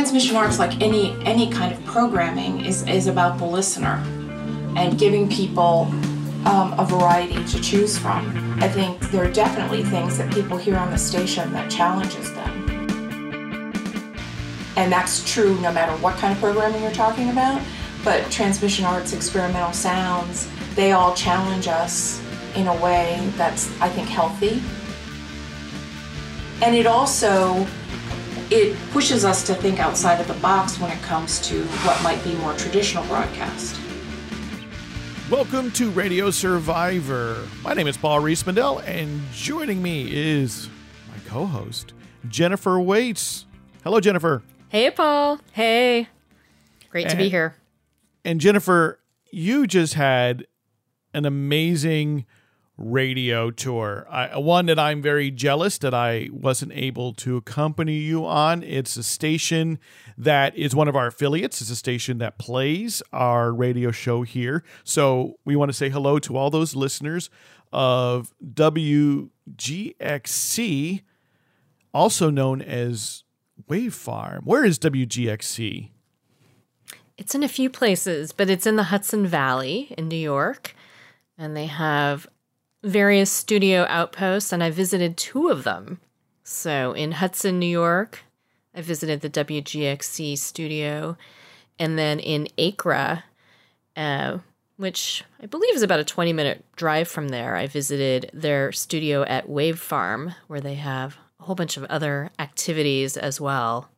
transmission arts, like any any kind of programming, is is about the listener and giving people um, a variety to choose from. I think there are definitely things that people hear on the station that challenges them, and that's true no matter what kind of programming you're talking about. But transmission arts, experimental sounds, they all challenge us in a way that's I think healthy. And it also it pushes us to think outside of the box when it comes to what might be more traditional broadcast. Welcome to Radio Survivor. My name is Paul Riismandel, and joining me is my co host, Jennifer Waits. Hello, Jennifer. Hey, Paul. Hey. Great to be here. And Jennifer, you just had an amazing radio tour. I, one that I'm very jealous that I wasn't able to accompany you on. It's a station that is one of our affiliates. It's a station that plays our radio show here. So we want to say hello to all those listeners of WGXC, also known as Wave Farm. Where is WGXC? It's in a few places, but it's in the Hudson Valley in New York. And they have various studio outposts, and I visited two of them. So in Hudson, New York, I visited the WGXC studio, and then in Acra, uh, which I believe is about a 20 minute drive from there, I visited their studio at Wave Farm, where they have a whole bunch of other activities as well.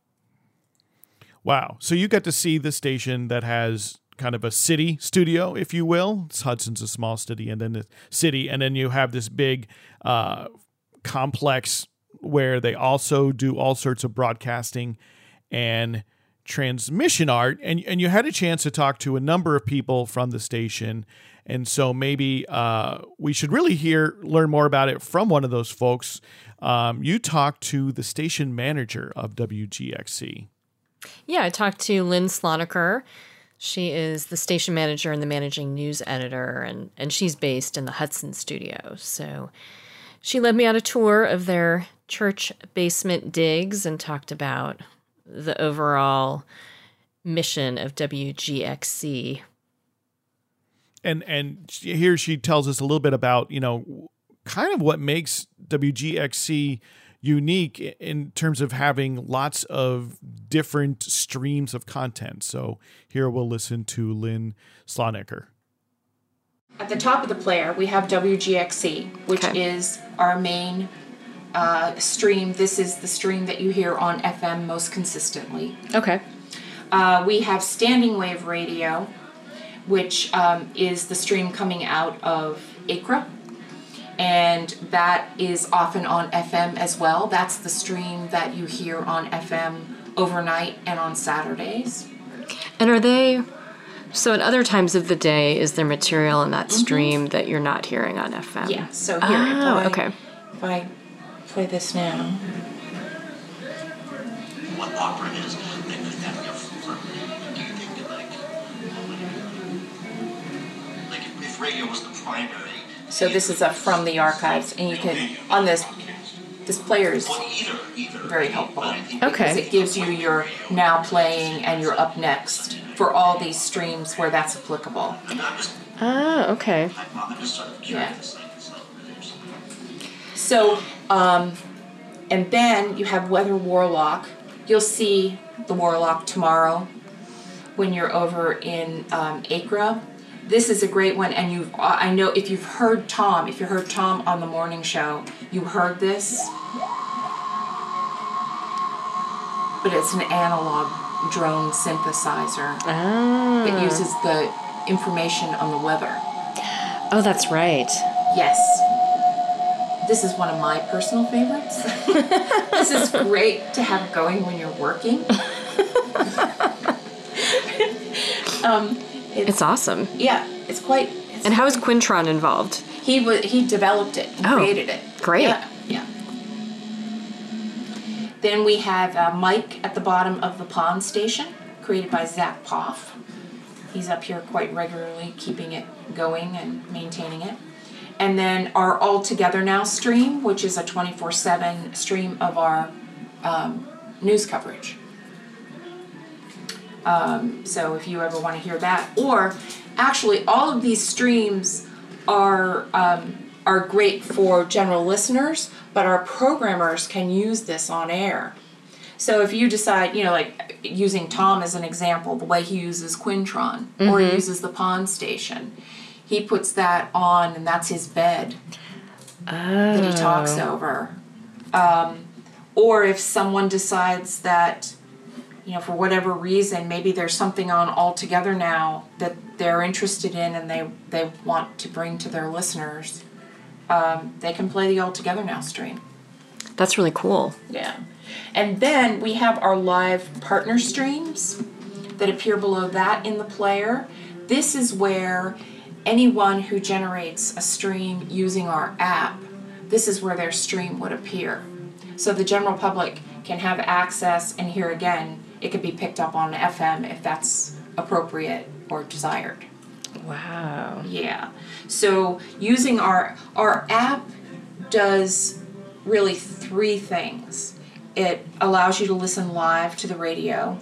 Wow. So you got to see the station that has kind of a city studio, if you will. It's Hudson's a small city, and then the city, and then you have this big uh, complex where they also do all sorts of broadcasting and transmission art. And and you had a chance to talk to a number of people from the station. And so maybe uh, we should really hear learn more about it from one of those folks. Um, you talked to the station manager of WGXC. Yeah, I talked to Lynn Slonaker. She is the station manager and the managing news editor, and, and she's based in the Hudson studio. So she led me on a tour of their church basement digs and talked about the overall mission of WGXC. And and here she tells us a little bit about you know kind of what makes WGXC unique in terms of having lots of different streams of content. So here we'll listen to Lynn Slonaker. At the top of the player, we have WGXC, which okay. is our main uh, stream. This is the stream that you hear on FM most consistently. Okay. Uh, we have standing wave radio, which um, is the stream coming out of Acra and that is often on FM as well. That's the stream that you hear on FM overnight and on Saturdays. And are they so at other times of the day is there material in that mm-hmm. stream mm-hmm. that you're not hearing on FM? Yeah. So here, oh, if I, okay. If I play this now. What opera is? Do you think like, like if radio was the primary so this is a from the archives, and you can on this. This player is very helpful. Okay. Because it gives you your now playing and your up next for all these streams where that's applicable. Ah, okay. Yeah. So, um, and then you have Weather Warlock. You'll see the Warlock tomorrow when you're over in um, Acra this is a great one and you've i know if you've heard tom if you heard tom on the morning show you heard this. But it's an analog drone synthesizer ah. it uses the information on the weather. Oh that's right. Yes. This is one of my personal favorites. This is great to have going when you're working. Um, it's, it's awesome. Yeah, it's quite. It's and how is Quintron involved? He was he developed it, oh, created it. Great. Yeah, yeah. Then we have uh, Mike at the bottom of the pond station, created by Zach Poff. He's up here quite regularly, keeping it going and maintaining it. And then our All Together Now stream, which is a 24 7 stream of our um, news coverage. Um, so if you ever want to hear that, or actually, all of these streams are um, are great for general listeners, but our programmers can use this on air. So if you decide, you know, like using Tom as an example, the way he uses Quintron or he uses the Pond Station, he puts that on, and that's his bed that he talks over. Um, or if someone decides that, you know, for whatever reason, maybe there's something on altogether now that they're interested in and they they want to bring to their listeners, um, they can play the altogether now stream. That's really cool. Yeah. And then we have our live partner streams that appear below that in the player. This is where anyone who generates a stream using our app, this is where their stream would appear. So the general public can have access, and here again, it could be picked up on FM if that's appropriate or desired. Wow. Yeah. So using our our app does really three things. It allows you to listen live to the radio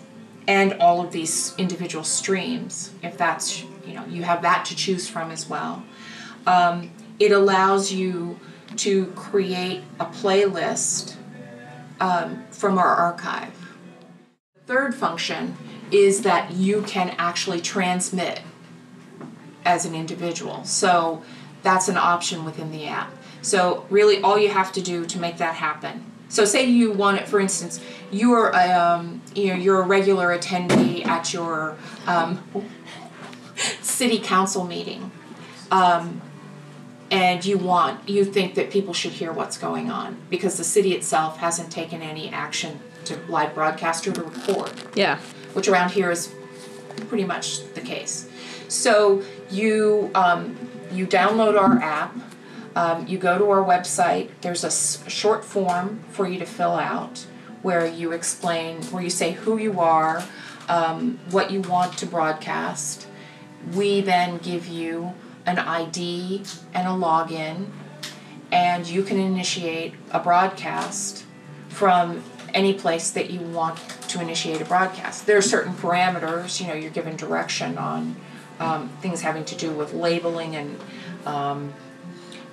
and all of these individual streams if that's you know you have that to choose from as well. Um, it allows you to create a playlist um, from our archive. Third function is that you can actually transmit as an individual. So that's an option within the app. So really, all you have to do to make that happen. So say you want it, for instance, you're a, um, you know you're a regular attendee at your um, city council meeting, um, and you want you think that people should hear what's going on because the city itself hasn't taken any action to live broadcast or to record Yeah. which around here is pretty much the case. So you um, you download our app, um, you go to our website. There's a s- short form for you to fill out where you explain where you say who you are, um, what you want to broadcast. We then give you an ID and a login, and you can initiate a broadcast from any place that you want to initiate a broadcast. There are certain parameters, you know, you're given direction on um, things having to do with labeling and, um,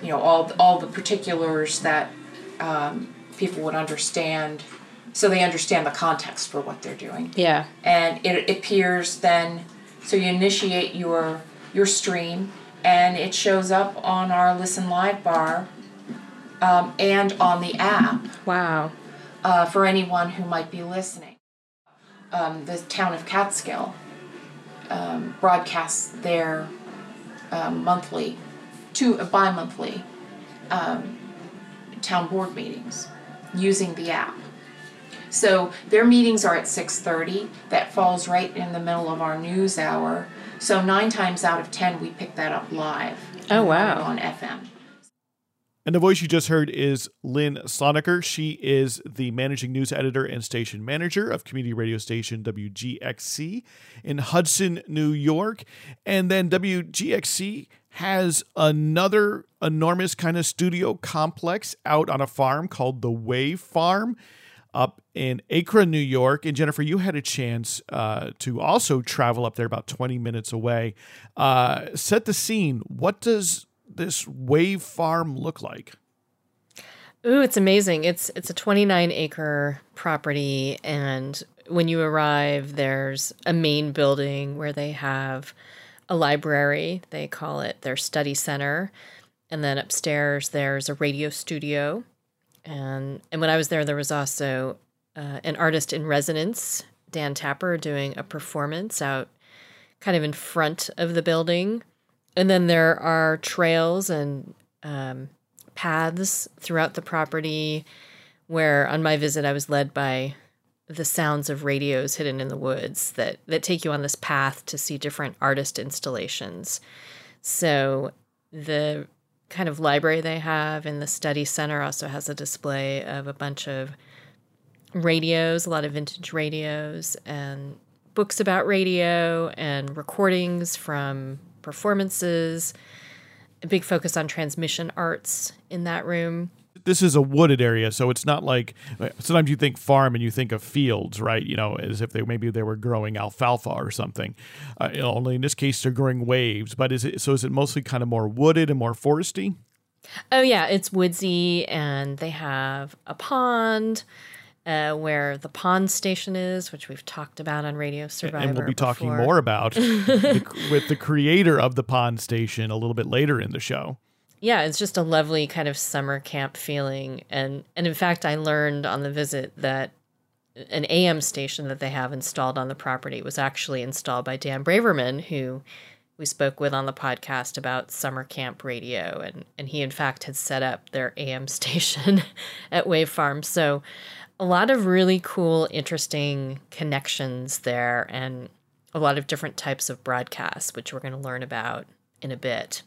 you know, all, all the particulars that um, people would understand so they understand the context for what they're doing Yeah. and it appears then so you initiate your your stream and it shows up on our listen live bar um, and on the app Wow. Uh, for anyone who might be listening um, the town of catskill um, broadcasts their um, monthly two uh, bi-monthly um, town board meetings using the app so their meetings are at 6:30. That falls right in the middle of our news hour. So 9 times out of 10 we pick that up live. Oh, wow. On FM. And the voice you just heard is Lynn Slonaker. She is the managing news editor and station manager of community radio station WGXC in Hudson, New York. And then WGXC has another enormous kind of studio complex out on a farm called the Wave Farm up in Acra, New York. And Jennifer, you had a chance uh, to also travel up there about 20 minutes away. Uh, set the scene. What does this wave farm look like? Ooh, it's amazing. It's it's a 29 acre property and when you arrive there's a main building where they have a library. They call it their study center. And then upstairs there's a radio studio. And and when I was there there was also uh, an artist in residence, Dan Tapper doing a performance out kind of in front of the building. And then there are trails and um, paths throughout the property where on my visit I was led by the sounds of radios hidden in the woods that that take you on this path to see different artist installations. So the kind of library they have in the study center also has a display of a bunch of radios, a lot of vintage radios and books about radio and recordings from performances. A big focus on transmission arts in that room. This is a wooded area, so it's not like sometimes you think farm and you think of fields, right? You know, as if they maybe they were growing alfalfa or something. Uh, you know, only in this case they're growing waves. But is it so? Is it mostly kind of more wooded and more foresty? Oh yeah, it's woodsy, and they have a pond. Uh, where the pond station is, which we've talked about on Radio Survivor. and we'll be talking before. more about the, with the creator of the pond station a little bit later in the show. yeah, it's just a lovely kind of summer camp feeling. And and in fact, I learned on the visit that an AM station that they have installed on the property was actually installed by Dan Braverman, who we spoke with on the podcast about summer camp radio, and and he in fact had set up their AM station at Wave Farm. So a lot of really cool, interesting connections there, and a lot of different types of broadcasts, which we're going to learn about in a bit.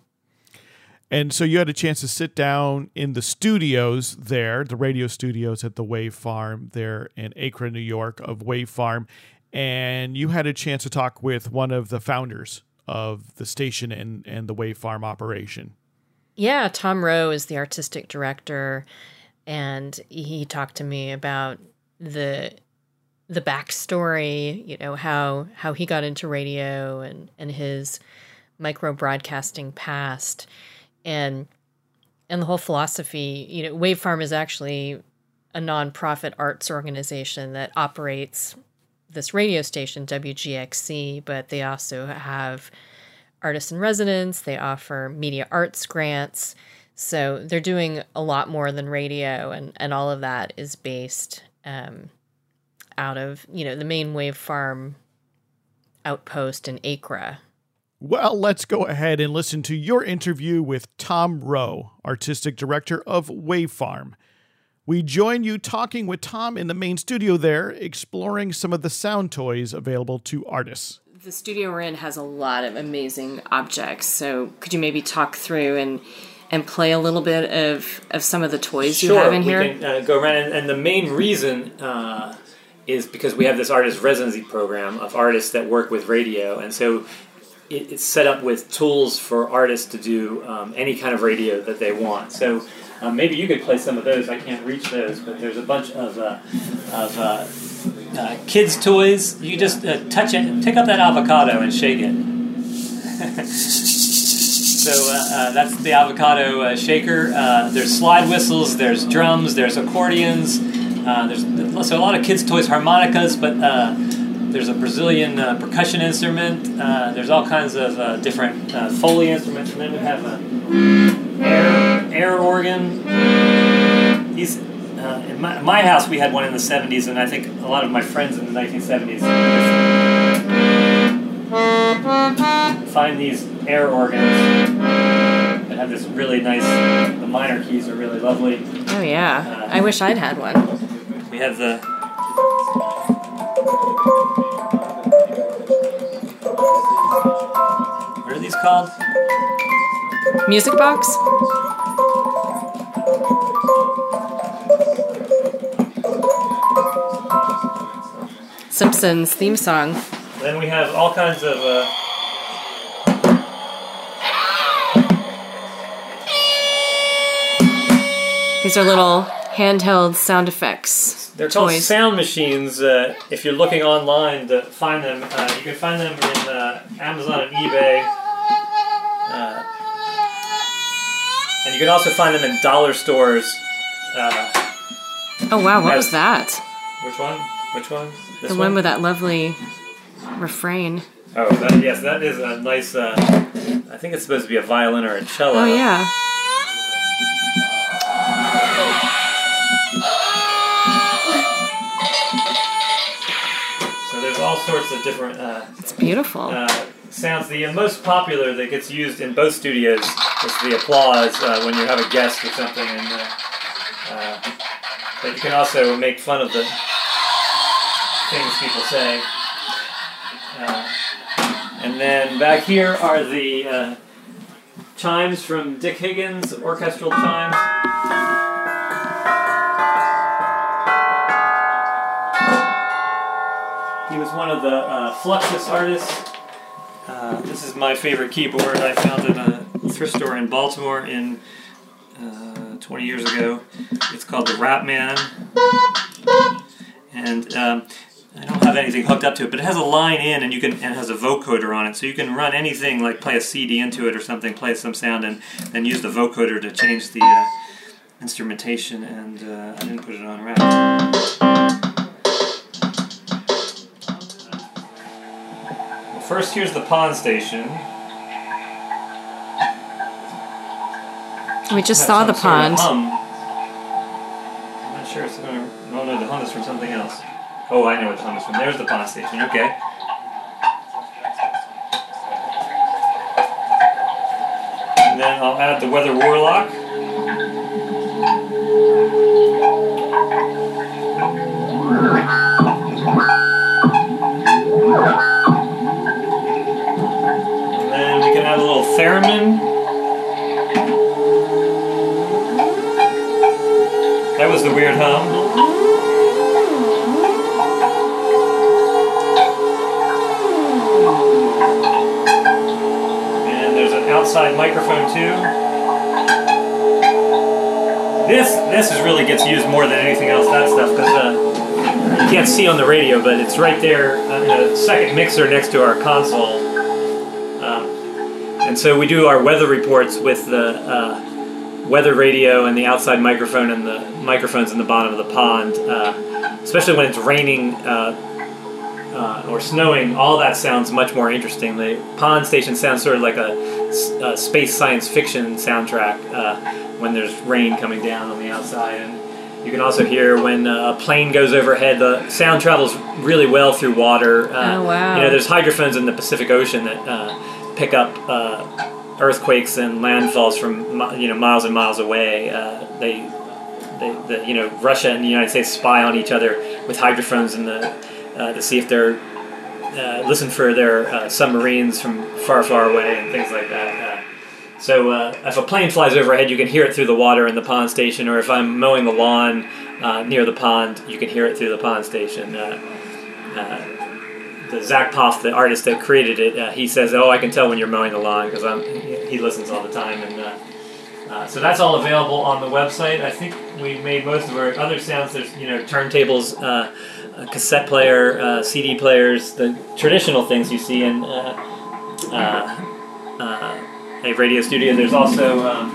And so you had a chance to sit down in the studios there, the radio studios at the Wave Farm there in Acra, New York of Wave Farm, and you had a chance to talk with one of the founders of the station and, and the Wave Farm operation. Yeah, Tom Roe is the artistic director, and he talked to me about the the backstory. You know how how he got into radio and and his micro broadcasting past, and and the whole philosophy. You know, Wave Farm is actually a nonprofit arts organization that operates this radio station WGXC, but they also have artists in residence. They offer media arts grants. So they're doing a lot more than radio, and, and all of that is based um, out of, you know, the main wave farm outpost in Acra. Well, let's go ahead and listen to your interview with Tom Roe, artistic director of Wave Farm. We join you talking with Tom in the main studio there, exploring some of the sound toys available to artists. The studio we're in has a lot of amazing objects. So could you maybe talk through and and play a little bit of, of some of the toys you have in here? we can uh, go around, and, and the main reason uh, is because we have this artist residency program of artists that work with radio, and so it, it's set up with tools for artists to do um, any kind of radio that they want. So. Uh, maybe you could play some of those. I can't reach those, but there's a bunch of uh, of uh, uh, kids' toys. You just uh, touch it, pick up that avocado and shake it. So uh, uh, that's the avocado uh, shaker. There's slide whistles, there's drums, there's accordions. There's so a lot of kids' toys, harmonicas, but there's a Brazilian uh, percussion instrument. Uh, there's all kinds of uh, different foley instruments, and then we have a air air organ. These. In my, my house, we had one in the 70s, and I think a lot of my friends in the 1970s find these air organs that have this really nice. The minor keys are really lovely. Oh yeah, I wish I'd had one. We have the. What are these called? Music box? Simpsons theme song. Then we have all kinds of. Uh, These are little handheld sound effects. they're called Toys. sound machines. Uh, if you're looking online to find them, uh, you can find them in uh, Amazon and eBay. Uh, and you can also find them in dollar stores. Uh, Oh wow, what was that? which one? Which one? This The one with that lovely refrain. Oh, that, yes, that is a nice. Uh, I think it's supposed to be a violin or a cello. Oh yeah. Sorts of different uh, It's beautiful. uh, sounds. The uh, most popular that gets used in both studios is the applause uh, when you have a guest or something, and uh, uh, but you can also make fun of the things people say. Uh, and then back here are the uh, chimes from Dick Higgins, orchestral chimes. Was one of the uh, Fluxus artists. Uh, this is my favorite keyboard. I found at a thrift store in Baltimore in uh, 20 20 years ago. It's called the Rat Man, and um, I don't have anything hooked up to it, but it has a line in, and you can and it has a vocoder on it, so you can run anything like play a CD into it or something, play some sound, and then use the vocoder to change the uh, instrumentation. And uh, I didn't put it on right. First, here's the pond station. We just saw the sort of pond. I'm not sure it's going to. Oh no, the hum is from something else. Oh, I know what the hum is from. There's the pond station. Okay. And then I'll add the weather warlock. Was the weird hum. And there's an outside microphone too. This this is really gets used more than anything else. That stuff because uh, you can't see on the radio, but it's right there uh, in the second mixer next to our console. Um, and so we do our weather reports with the uh, weather radio and the outside microphone and the microphones in the bottom of the pond. Uh, especially when it's raining uh, uh, or snowing, all that sounds much more interesting. The pond station sounds sort of like a space science fiction soundtrack uh, when there's rain coming down on the outside. And you can also hear when uh, a plane goes overhead, the sound travels really well through water. Uh, Oh, wow. You know, there's hydrophones in the Pacific Ocean that uh, pick up uh, earthquakes and landfalls from you know miles and miles away. Uh, they, they, the, you know, Russia and the United States spy on each other with hydrophones in the uh, to see if they're uh, listen for their uh, submarines from far, far away and things like that. Uh, so uh, if a plane flies overhead, you can hear it through the water in the pond station, or if I'm mowing the lawn near the pond, you can hear it through the pond station. The Zach Poff, the artist that created it, uh, he says, "Oh, I can tell when you're mowing the lawn because I'm." He, listens all the time, and uh, uh, so that's all available on the website. I think we made most of our other sounds. There's you know turntables, uh, cassette player, uh, CD players, the traditional things you see in uh, a radio studio. There's also um,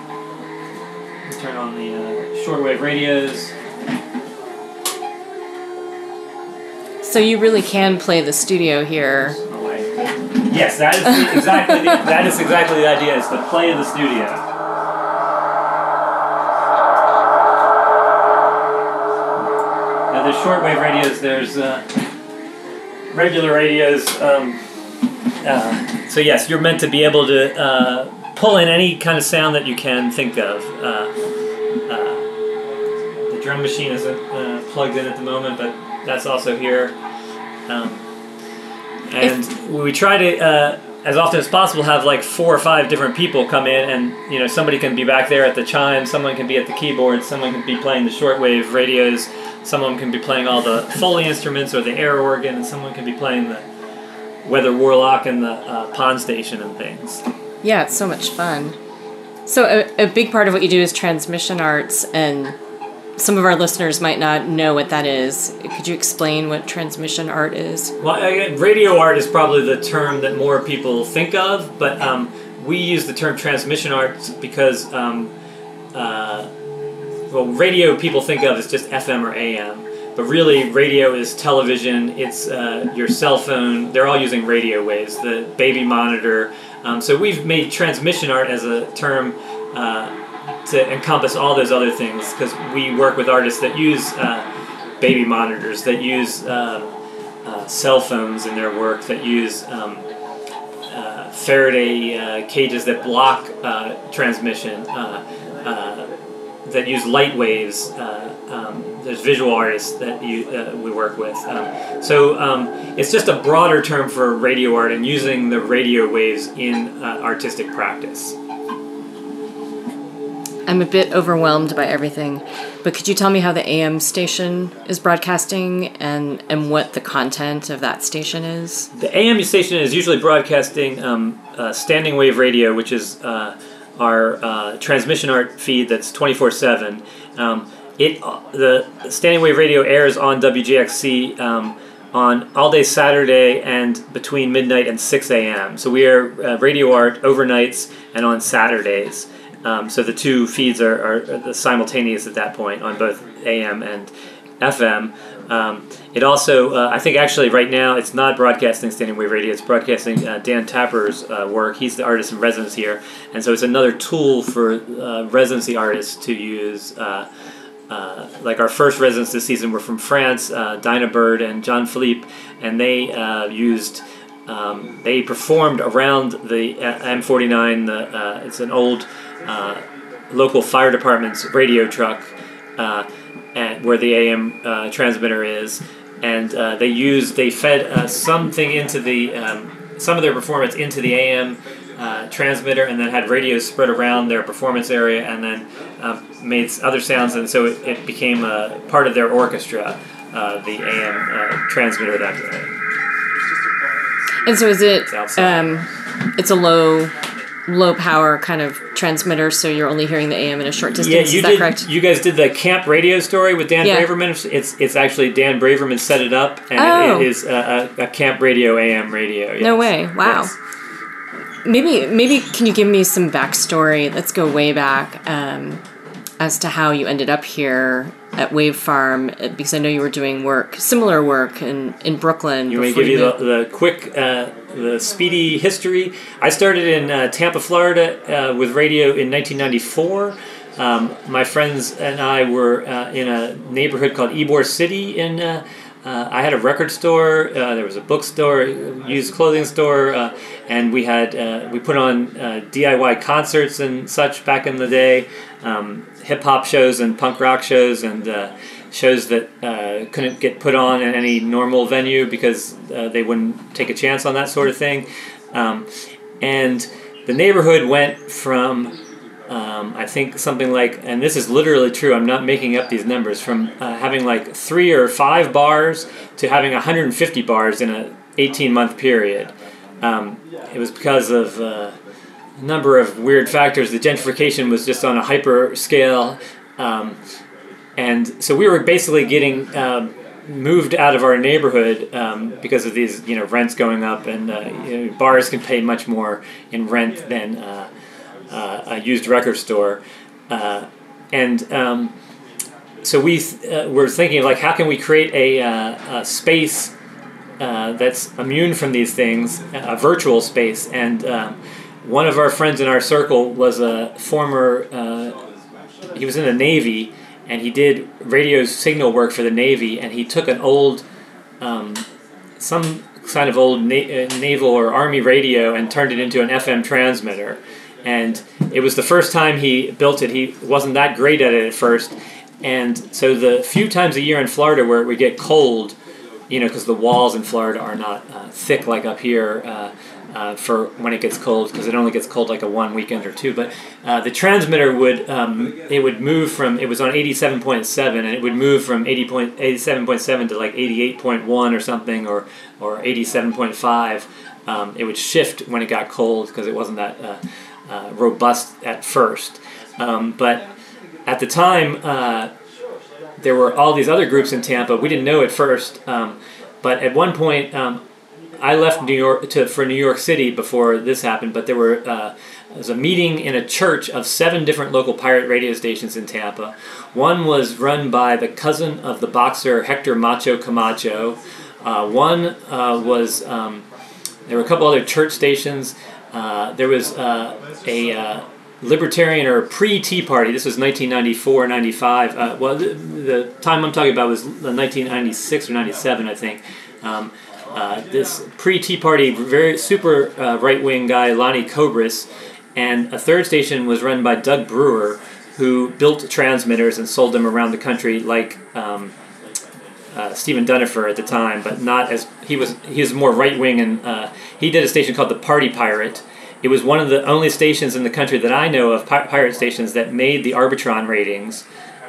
turn on the shortwave radios. So you really can play the studio here. Yes, that is the- exactly the, that is exactly the idea. Is to play in the studio. Now there's shortwave radios. There's uh, regular radios. Um, uh, so yes, you're meant to be able to uh, pull in any kind of sound that you can think of. Uh, uh, the drum machine isn't uh, plugged in at the moment, but that's also here. Um, and we try to, uh, as often as possible, have like four or five different people come in, and you know somebody can be back there at the chime, someone can be at the keyboard, someone can be playing the shortwave radios, someone can be playing all the foley instruments or the air organ, and someone can be playing the weather warlock and the uh, pond station and things. Yeah, it's so much fun. So a, a big part of what you do is transmission arts, and some of our listeners might not know what that is. Could you explain what transmission art is? Well, radio art is probably the term that more people think of, but um, we use the term transmission art because, um, uh, well, radio people think of as just FM or AM, but really radio is television. It's uh, your cell phone. They're all using radio waves. The baby monitor. Um, so we've made transmission art as a term. Uh, to encompass all those other things because we work with artists that use uh, baby monitors, that use uh, uh, cell phones in their work, that use um, uh, Faraday uh, cages that block uh, transmission, that use light waves. Um, there's visual artists that you, we work with. Um, so um, it's just a broader term for radio art and using the radio waves in artistic practice. I'm a bit overwhelmed by everything, but could you tell me how the AM station is broadcasting and, and what the content of that station is? The AM station is usually broadcasting um, uh, standing wave radio, which is uh, our uh, transmission art feed that's 24 7. Um, it uh, the standing wave radio airs on WGXC um, on all day Saturday and between midnight and 6 a.m. So we are uh, radio art overnights and on Saturdays. Um, so the two feeds are, are, simultaneous at that point on both AM and FM. Um, it also, uh, I think, actually, right now, it's not broadcasting standing wave radio. It's broadcasting uh, Dan Tapper's uh, work. He's the artist in residence here, and so it's another tool for uh, residency artists to use. Uh, uh, like our first residents this season were from France, Dinah Bird and Jean-Philippe, and they used. Um, they performed around the M49. The it's an old local fire department's radio truck at where the AM uh, transmitter is, and uh, they used they fed uh, something into the um, some of their performance into the AM uh, transmitter, and then had radios spread around their performance area, and then made other sounds, and so it, it became a part of their orchestra, uh, the AM uh, transmitter that. and so is it? Um, it's a low low power kind of transmitter, so you're only hearing the AM in a short distance. Yeah, you Is that did. correct? You guys did the camp radio story with Dan Yeah. Braverman. It's it's actually Dan Braverman set it up, and Oh. it is a, a, a camp radio AM radio. No way! Wow. Yes. Maybe maybe can you give me some backstory? Let's go way back um, as to how you ended up here at Wave Farm uh, because I know you were doing work, similar work in in Brooklyn. You may give you the, the quick, uh, the speedy history. I started in uh, Tampa, Florida, uh, with radio in 1994. Um, my friends and I were uh, in a neighborhood called Ybor City. In uh, uh, I had a record store. Uh, there was a bookstore, used clothing store, uh, and we had uh, we put on uh, DIY concerts and such back in the day, um, hip hop shows and punk rock shows and. Shows that uh, couldn't get put on in any normal venue because uh, they wouldn't take a chance on that sort of thing. Um, and the neighborhood went from, um, I think, something like, and this is literally true, I'm not making up these numbers, from uh, having like three or five bars to having 150 bars in an 18 month period. Um, it was because of uh, a number of weird factors. The gentrification was just on a hyper scale. Um, and so we were basically getting um, moved out of our neighborhood um, because of these you know rents going up and uh, you know, bars can pay much more in rent than uh, uh, a used record store. Uh, and um, so we uh, were thinking like how can we create a, uh, a space that's immune from these things a virtual space? And one of our friends in our circle was a former he was in the navy and he did radio signal work for the Navy, and he took an old, um, some kind of old na- uh, naval or army radio and turned it into an FM transmitter. And it was the first time he built it. He wasn't that great at it at first, and so the few times a year in Florida where it would get cold, you know, because the walls in Florida are not uh, thick like up here. Uh, uh, for when it gets cold, because it only gets cold like a one weekend or two. But uh, the transmitter would um, it would move from it was on eighty seven point seven, and it would move from 80 point, 87.7 to like eighty eight point one or something, or or eighty seven point five. Um, it would shift when it got cold because it wasn't that uh, uh, robust at first. Um, but at the time, uh, there were all these other groups in Tampa. We didn't know at first, um, but at one point, um, I left New York to for New York City before this happened. But there were uh, was a meeting in a church of seven different local pirate radio stations in Tampa. One was run by the cousin of the boxer Hector Macho Camacho. Uh, one uh, was um, there were a couple other church stations. Uh, there was uh, a uh, libertarian or pre Tea Party. This was 1994, 95. Uh, well, the, the time I'm talking about was 1996 or 97, I think. Um, uh, this pre Tea Party, very super uh, right wing guy, Lonnie Kobres, and a third station was run by Doug Brewer, who built transmitters and sold them around the country like. Um, uh, Stephen Dunifer at the time, but not as he was. He was more right wing, and uh, he did a station called the Party Pirate. It was one of the only stations in the country that I know of pi- pirate stations that made the Arbitron ratings.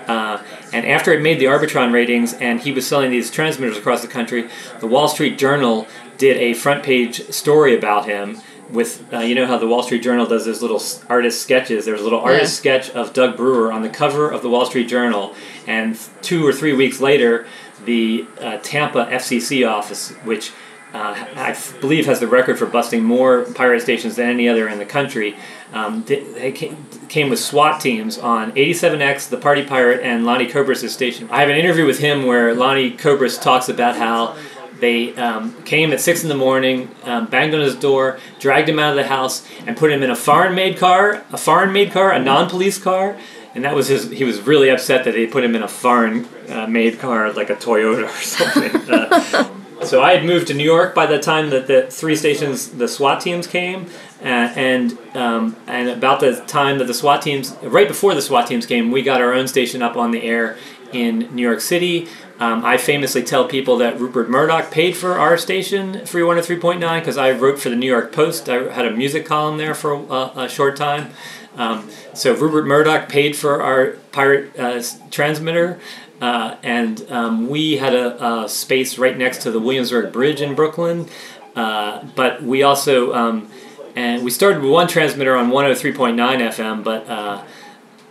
Uh, and after it made the Arbitron ratings, and he was selling these transmitters across the country, the Wall Street Journal did a front page story about him with uh, you know how the Wall Street Journal does those little artist sketches. There's a little artist sketch of Doug Brewer on the cover of the Wall Street Journal, and two or three weeks later, the uh, Tampa FCC office, which uh, I believe has the record for busting more pirate stations than any other in the country. Um, they, came, with SWAT teams on 87X, the Party Pirate, and Lonnie Kobres' station. I have an interview with him where Lonnie Kobres talks about how they um, came at six in the morning, um, banged on his door, dragged him out of the house, and put him in a foreign-made car, a foreign-made car, a non-police car, and that was his. He was really upset that they put him in a foreign-made car, like a Toyota or something. Uh, so I had moved to New York by the time that the three stations, the SWAT teams came, uh, and um, and about the time that the SWAT teams, right before the SWAT teams came, we got our own station up on the air in New York City. Um, I famously tell people that Rupert Murdoch paid for our station, Free One Three Point Nine, because I wrote for the New York Post. I had a music column there for a, a short time. Um, so Rupert Murdoch paid for our pirate uh, transmitter, uh, and um, we had a, a space right next to the Williamsburg Bridge in Brooklyn. Uh, but we also um, and we started with one transmitter on 103.9 FM, but uh,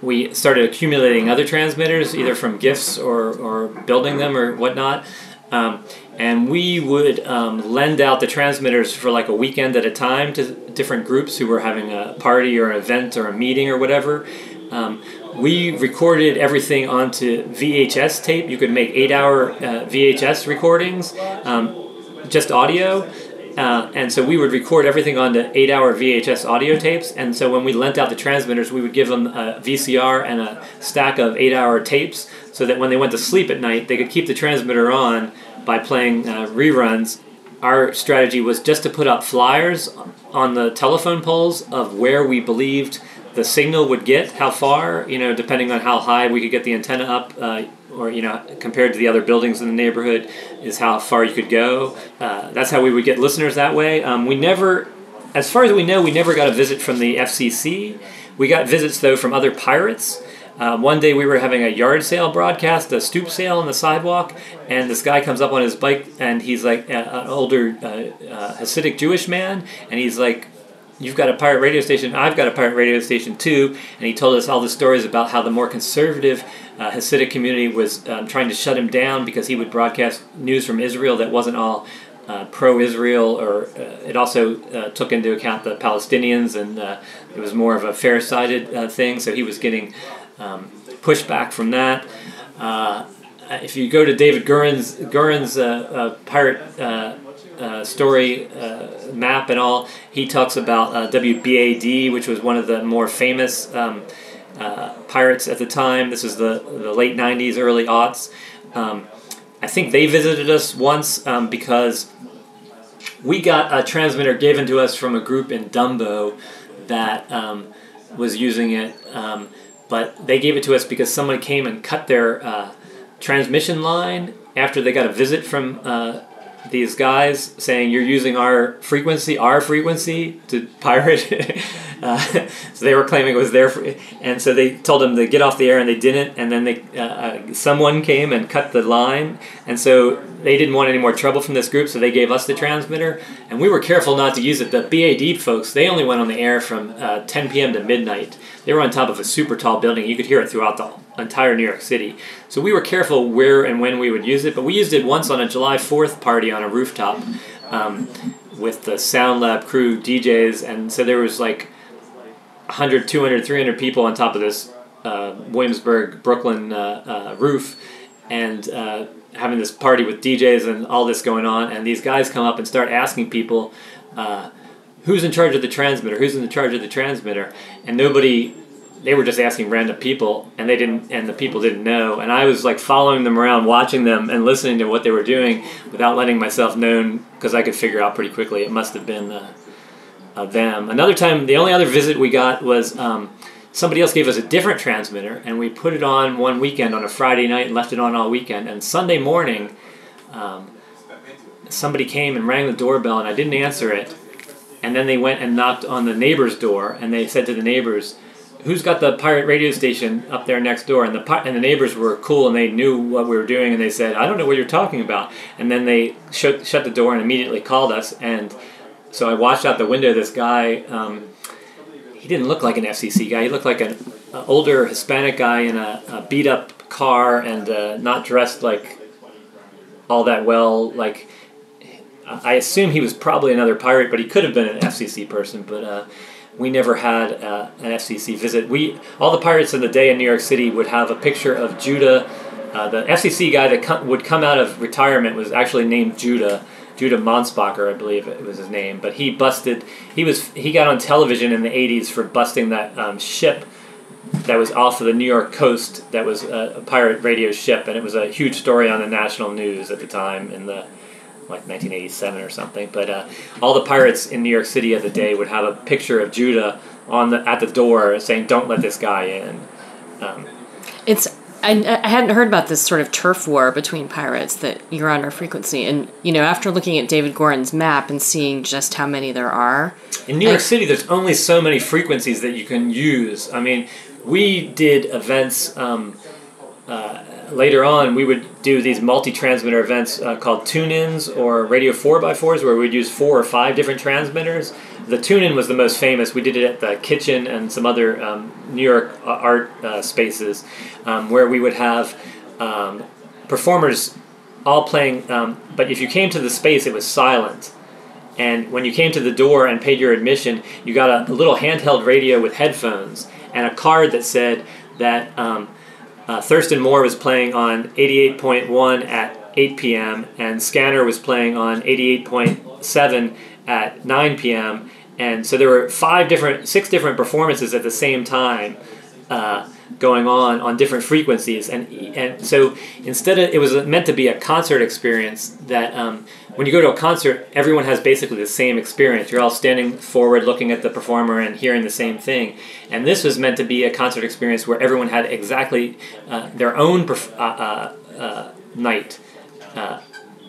we started accumulating other transmitters, either from gifts or, or building them or whatnot. Um, and we would um, lend out the transmitters for like a weekend at a time to different groups who were having a party or an event or a meeting or whatever. Um, we recorded everything onto VHS tape. You could make eight hour uh, VHS recordings, um, just audio. Uh, and so we would record everything onto eight hour VHS audio tapes. And so when we lent out the transmitters, we would give them a VCR and a stack of eight hour tapes so that when they went to sleep at night, they could keep the transmitter on by playing uh, reruns. Our strategy was just to put up flyers on the telephone poles of where we believed the signal would get, how far, you know, depending on how high we could get the antenna up. Uh, or you know compared to the other buildings in the neighborhood is how far you could go. Uh, that's how we would get listeners that way. Um, we never as far as we know we never got a visit from the fcc we got visits though from other pirates. Uh, one day we were having a yard sale broadcast, a stoop sale on the sidewalk, and this guy comes up on his bike, and he's like uh, an older uh, uh, Hasidic Jewish man, and he's like, you've got a pirate radio station, I've got a pirate radio station too. And he told us all the stories about how the more conservative uh, Hasidic community was um, trying to shut him down because he would broadcast news from Israel that wasn't all uh, pro-Israel, or uh, it also uh, took into account the Palestinians, and uh, it was more of a fair-sided uh, thing. So he was getting um, pushback from that. Uh, if you go to David Goren's Goren's pirate uh, story uh, map and all, he talks about uh, WBAD, which was one of the more famous um, uh, pirates at the time. This was the, the late 90s, early aughts. Um, I think they visited us once um, because we got a transmitter given to us from a group in Dumbo that um, was using it, um, but they gave it to us because someone came and cut their uh, transmission line after they got a visit from uh, these guys saying you're using our frequency, our frequency to pirate. uh, so they were claiming it was their, fre- and so they told them to get off the air, and they didn't. And then they, uh, uh, someone came and cut the line, and so they didn't want any more trouble from this group, so they gave us the transmitter, and we were careful not to use it. The BAD folks, they only went on the air from uh, 10 p.m. to midnight. They were on top of a super tall building. You could hear it throughout the entire New York City. So we were careful where and when we would use it, but we used it once on a July 4th party on a rooftop um, with the Sound Lab crew DJs, and so there was like 100, 200, 300 people on top of this uh, Williamsburg, Brooklyn uh, uh, roof, and uh, having this party with DJs and all this going on, and these guys come up and start asking people, uh, who's in charge of the transmitter? Who's in charge of the transmitter? And nobody, they were just asking random people, and they didn't, and the people didn't know. And I was like following them around, watching them, and listening to what they were doing without letting myself known because I could figure out pretty quickly it must have been uh, uh, them. Another time, the only other visit we got was. Um, somebody else gave us a different transmitter and we put it on one weekend on a friday night and left it on all weekend and sunday morning um, somebody came and rang the doorbell and i didn't answer it and then they went and knocked on the neighbor's door and they said to the neighbors who's got the pirate radio station up there next door and the and the neighbors were cool and they knew what we were doing and they said i don't know what you're talking about and then they shut, shut the door and immediately called us and so I watched out the window. This guy, um, he didn't look like an FCC guy. He looked like an, an older Hispanic guy in a, a beat up car and uh, not dressed like all that well. Like I assume he was probably another pirate, but he could have been an FCC person. But uh, we never had uh, an FCC visit. We all the pirates in the day in New York City would have a picture of Judah. Uh, the FCC guy that co- would come out of retirement was actually named Judah. Judah Monsbacher, I believe it was his name, but he busted. He was he got on television in the '80s for busting that um, ship that was off of the New York coast. That was a, a pirate radio ship, and it was a huge story on the national news at the time in the like 1987 or something. But uh, all the pirates in New York City of the day would have a picture of Judah on the at the door saying, "Don't let this guy in." Um, It's I, I hadn't heard about this sort of turf war between pirates that you're on our frequency, and you know after looking at David Goren's map and seeing just how many there are, In New York City, there's only so many frequencies that you can use. I mean, we did events um, uh, later on. We would do these multi-transmitter events uh, called tune-ins or radio four x fours, where we'd use four or five different transmitters. The tune-in was the most famous. We did it at the kitchen and some other um, New York uh, art uh, spaces, um, where we would have um, performers all playing. Um, but if you came to the space, it was silent. And when you came to the door and paid your admission, you got a, a little handheld radio with headphones and a card that said that um, uh, Thurston Moore was playing on 88.1 at 8 p.m. and Scanner was playing on 88.7 at 9 p.m. And so there were five different, six different performances at the same time. Uh, going on on different frequencies and and so instead of it was meant to be a concert experience that um, when you go to a concert everyone has basically the same experience. You're all standing forward looking at the performer and hearing the same thing. And this was meant to be a concert experience where everyone had exactly uh, their own perf- uh, uh, uh, night. Uh,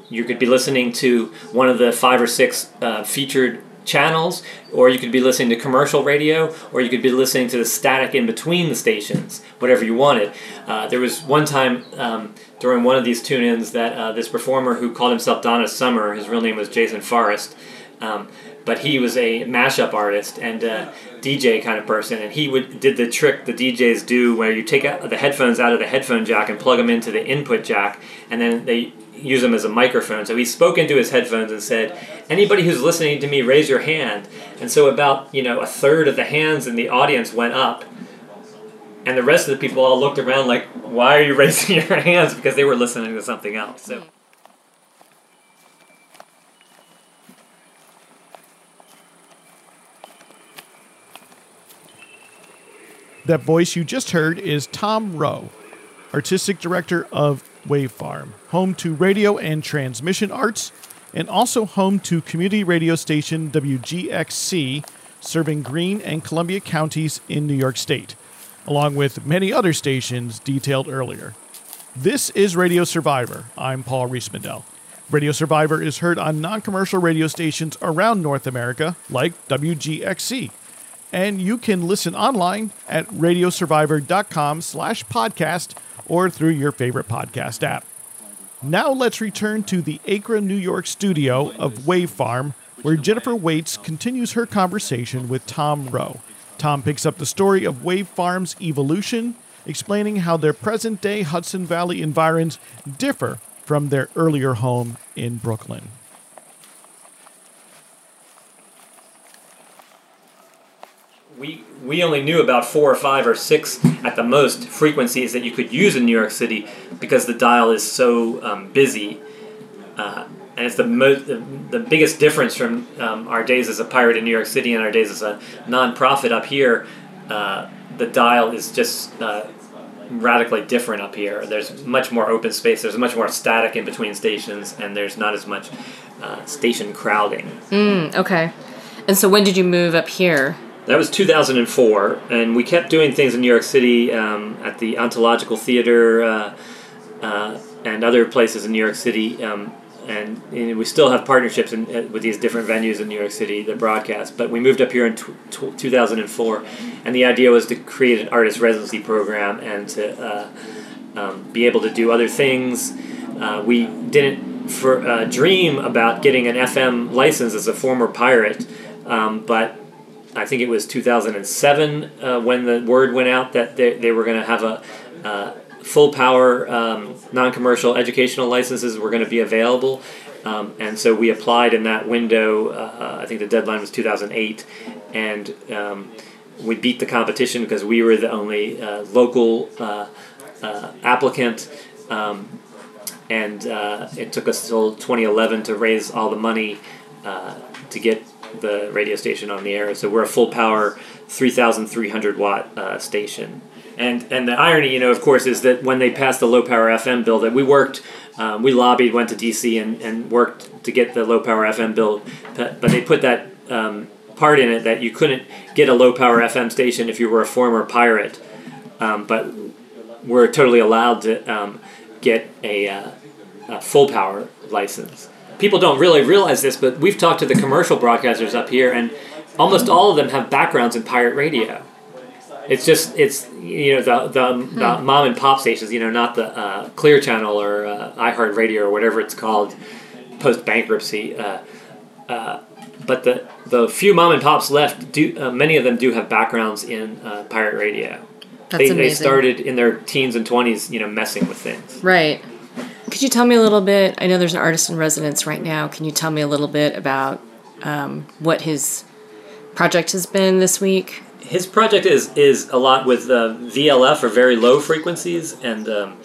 you could be listening to one of the five or six uh, featured channels, or you could be listening to commercial radio, or you could be listening to the static in between the stations, whatever you wanted. There was one time um, during one of these tune ins that uh, this performer who called himself Donna Summer, his real name was Jason Forrest, um, but he was a mashup artist and uh, DJ kind of person, and he would did the trick the DJs do where you take the headphones out of the headphone jack and plug them into the input jack, and then they use them as a microphone. So he spoke into his headphones and said, "Anybody who's listening to me, raise your hand." And so about you know a third of the hands in the audience went up, and the rest of the people all looked around like, "Why are you raising your hands?" Because they were listening to something else. So. Mm-hmm. That voice you just heard is Tom Roe, artistic director of Wave Farm, home to radio and transmission arts, and also home to community radio station WGXC, serving Greene and Columbia counties in New York State, along with many other stations detailed earlier. This is Radio Survivor. I'm Paul Riismandel. Radio Survivor is heard on non commercial radio stations around North America, like WGXC. And you can listen online at radiosurvivor.com slash podcast or through your favorite podcast app. Now let's return to the Acra, New York studio of Wave Farm, where Jennifer Waits continues her conversation with Tom Roe. Tom picks up the story of Wave Farm's evolution, explaining how their present day Hudson Valley environs differ from their earlier home in Brooklyn. we we only knew about four or five or six at the most frequencies that you could use in New York City because the dial is so um, busy, uh, and it's the most the, the biggest difference from um, our days as a pirate in New York City and our days as a nonprofit up here. Uh, the dial is just uh, radically different up here. There's much more open space. There's much more static in between stations, and there's not as much uh, station crowding. Mm, okay. And so when did you move up here? That was 2004, and we kept doing things in New York City um, at the Ontological Theater uh, uh, and other places in New York City. Um, and, and we still have partnerships in, uh, with these different venues in New York City that broadcast. But we moved up here in tw- tw- 2004, and the idea was to create an artist residency program and to uh, um, be able to do other things. Uh, we didn't for uh, dream about getting an FM license as a former pirate, um, but I think it was 2007 uh, when the word went out that they, they were going to have a uh, full power um, non commercial educational licenses were going to be available. Um, and so we applied in that window. Uh, I think the deadline was 2008, and um, we beat the competition because we were the only uh, local uh, uh, applicant. Um, and uh, it took us till 2011 to raise all the money uh, to get the radio station on the air. So we're a full power 3,300 watt station. And and the irony, you know, of course, is that when they passed the low power FM bill, that we worked, um, we lobbied, went to DC, and, and worked to get the low power FM bill, but, they put that um, part in it that you couldn't get a low power FM station if you were a former pirate. Um, but we're totally allowed to um, get a, uh, a full power license. People don't really realize this, but we've talked to the commercial broadcasters up here, and almost all of them have backgrounds in pirate radio. It's just it's you know the the, the mom and pop stations, you know, not the uh, Clear Channel or uh, iHeart Radio or whatever it's called post bankruptcy. Uh, uh, but the the few mom and pops left do uh, many of them do have backgrounds in uh, pirate radio. That's they, they started in their teens and twenties, you know, messing with things. Right. Could you tell me a little bit? I know there's an artist in residence right now. Can you tell me a little bit about um, what his project has been this week? His project is is a lot with uh, VLF or very low frequencies, and um,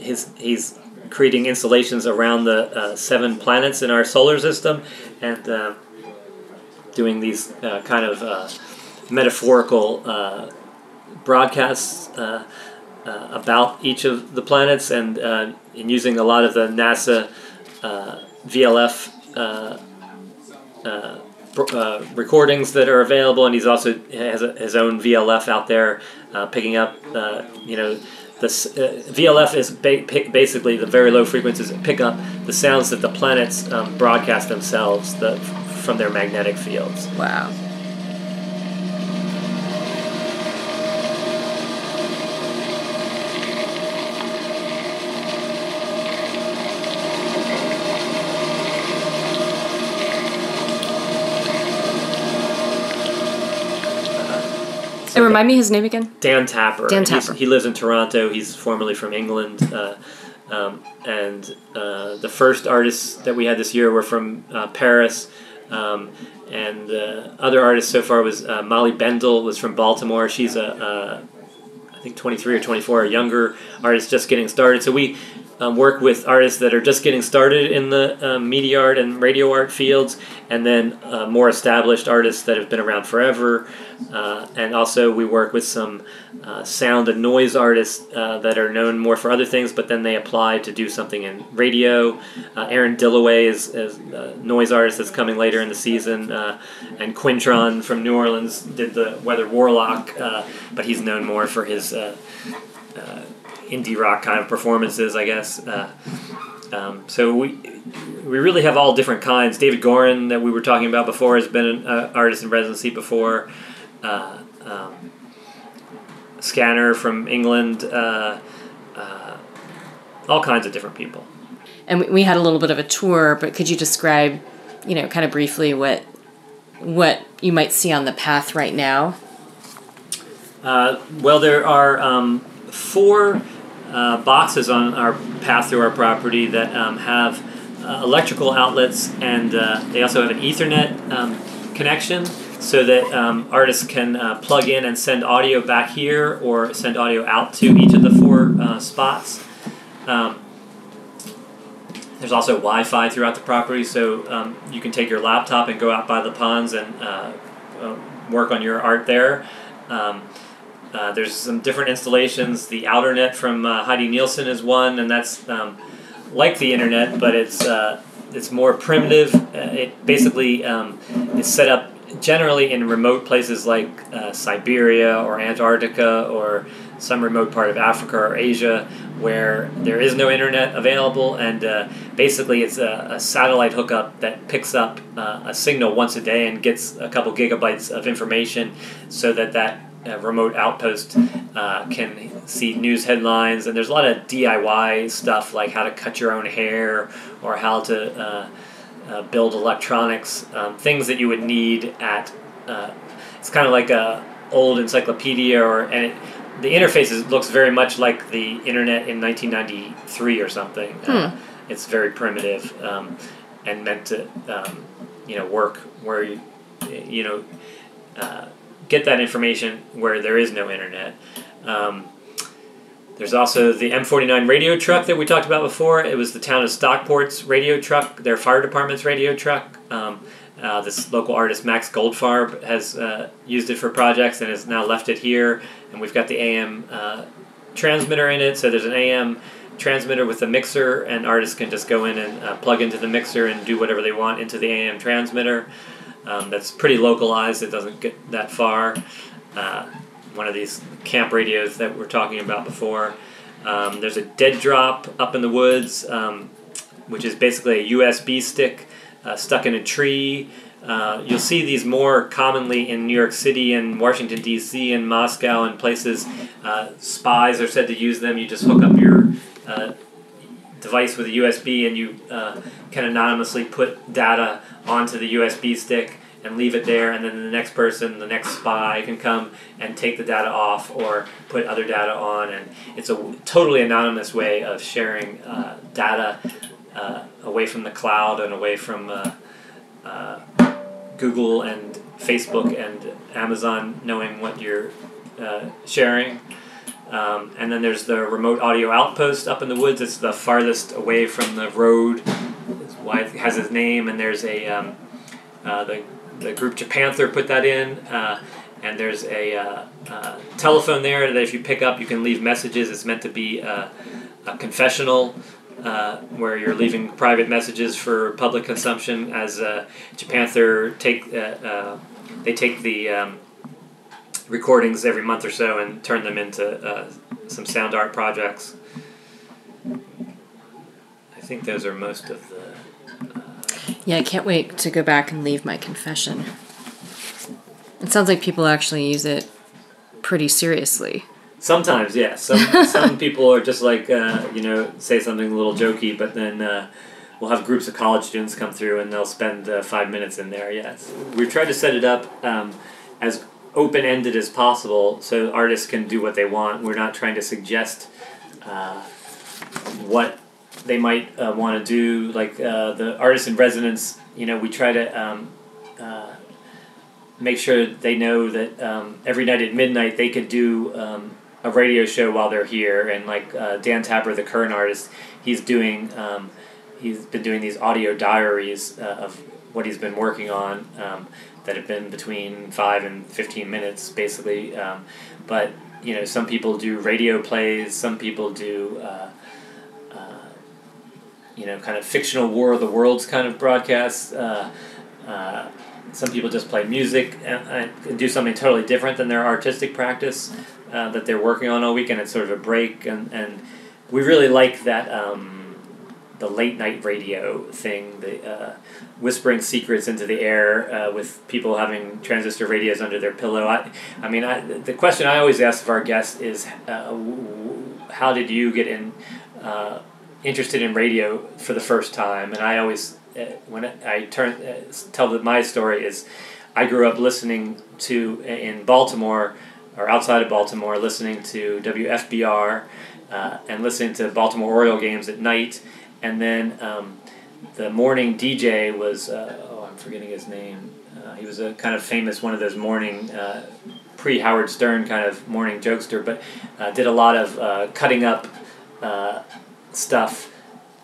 his he's creating installations around the uh, seven planets in our solar system, and uh, doing these uh, kind of uh, metaphorical uh, broadcasts. About each of the planets and and using a lot of the NASA VLF uh, recordings that are available, and he's also has a, his own VLF out there, uh, picking up. Uh, you know, the s- uh, VLF is ba- basically the very low frequencies that pick up the sounds that the planets um, broadcast themselves the, from their magnetic fields. Wow. And remind me his name again. Dan Tapper. Dan He's- Tapper. he lives in Toronto. He's formerly from England. Uh, um, and uh, the first artists that we had this year were from uh, Paris. Um, and uh, other artists so far was uh, Molly Bendel was from Baltimore. She's a, uh, I think 23 or 24, a younger artist just getting started. So we um, work with artists that are just getting started in the um, media art and radio art fields, and then uh, more established artists that have been around forever. Uh, and also, we work with some uh, sound and noise artists uh, that are known more for other things, but then they apply to do something in radio. Uh, Aaron Dilloway is, is a noise artist that's coming later in the season, uh, and Quintron from New Orleans did the Weather Warlock, but he's known more for his uh, indie rock kind of performances, I guess. Uh, um, so we we really have all different kinds. David Goren that we were talking about before has been an uh, artist in residency before. Uh, um, Scanner from England. Uh, uh, all kinds of different people. And we, we had a little bit of a tour, but could you describe, you know, kind of briefly what what you might see on the path right now? Uh, well, there are um, four uh, boxes on our path through our property that um, have uh, electrical outlets, and uh, they also have an Ethernet um, connection so that um, artists can uh, plug in and send audio back here or send audio out to each of the four uh, spots. Um, there's also Wi-Fi throughout the property, so um, you can take your laptop and go out by the ponds and uh, uh, work on your art there. Um, uh, there's some different installations. The outer net from uh, Heidi Nielsen is one, and that's um, like the internet, but it's uh, it's more primitive. Uh, it basically um, is set up generally in remote places like uh, Siberia or Antarctica or some remote part of Africa or Asia where there is no internet available, and uh, basically it's a, a satellite hookup that picks up uh, a signal once a day and gets a couple gigabytes of information, so that that uh, remote outpost uh, can see news headlines, and there's a lot of DIY stuff like how to cut your own hair or how to uh, uh, build electronics, um, things that you would need at. Uh, it's kind of like a old encyclopedia, or and it, the interface is, looks very much like the internet in 1993 or something. Uh, it's very primitive um, and meant to, um, you know, work where you, you know, uh, get that information where there is no internet. Um, there's also the M49 radio truck that we talked about before. It was the town of Stockport's radio truck, their fire department's radio truck. Um, uh, this local artist Max Goldfarb has uh, used it for projects and has now left it here. And we've got the AM uh, transmitter in it, so there's an AM transmitter with a mixer, and artists can just go in and uh, plug into the mixer and do whatever they want into the AM transmitter. Um, that's pretty localized; it doesn't get that far. Uh, one of these camp radios that we are talking about before. Um, there's a dead drop up in the woods, um, which is basically a USB stick uh, stuck in a tree. Uh, you'll see these more commonly in New York City and Washington, D.C., and Moscow and places. Uh, spies are said to use them. You just hook up your uh, device with a USB and you uh, can anonymously put data onto the USB stick and leave it there, and then the next person, the next spy, can come and take the data off or put other data on. And it's a totally anonymous way of sharing uh, data uh, away from the cloud and away from uh, uh Google and Facebook and Amazon knowing what you're uh, sharing. Um, and then there's the remote audio outpost up in the woods. It's the farthest away from the road. It's why it has its name. And there's a um, uh, the the group Japanther put that in. Uh, and there's a uh, uh, telephone there that if you pick up, you can leave messages. It's meant to be a, a confessional uh, where you're leaving private messages for public consumption. As uh, Japanther take uh, they take the um, recordings every month or so and turn them into some sound art projects. I think those are most of the yeah, I can't wait to go back and leave my confession. It sounds like people actually use it pretty seriously. Sometimes, yes. Some some people are just like uh, you know say something a little jokey, but then uh, we'll have groups of college students come through and they'll spend uh, five minutes in there. Yes, we've tried to set it up um, as open ended as possible so artists can do what they want. We're not trying to suggest uh, what they might uh, want to do. Like uh, the artist in residence you know we try to um, uh, make sure they know that um, every night at midnight they could do um, a radio show while they're here. And like uh, dan tapper the current artist he's doing um, he's been doing these audio diaries uh, of what he's been working on. Um, that have been between five and 15 minutes basically um, but you know some people do radio plays some people do uh, you know, kind of fictional War of the Worlds kind of broadcasts. Uh, uh, some people just play music and, and, do something totally different than their artistic practice uh, that they're working on all weekend. It's sort of a break, and, and we really like that um, the late night radio thing, the uh, whispering secrets into the air uh, with people having transistor radios under their pillow. I, I mean, I, the question I always ask of our guests is, uh, how did you get in? interested in radio for the first time, and I always uh, when I turn uh, tell that my story is I grew up listening to in Baltimore or outside of Baltimore, listening to WFBR uh, and listening to Baltimore Oriole games at night, and then um, the morning DJ was uh, oh I'm forgetting his name. Uh, he was a kind of famous one of those morning. Uh, Pre Howard Stern kind of morning jokester, but did a lot of cutting up stuff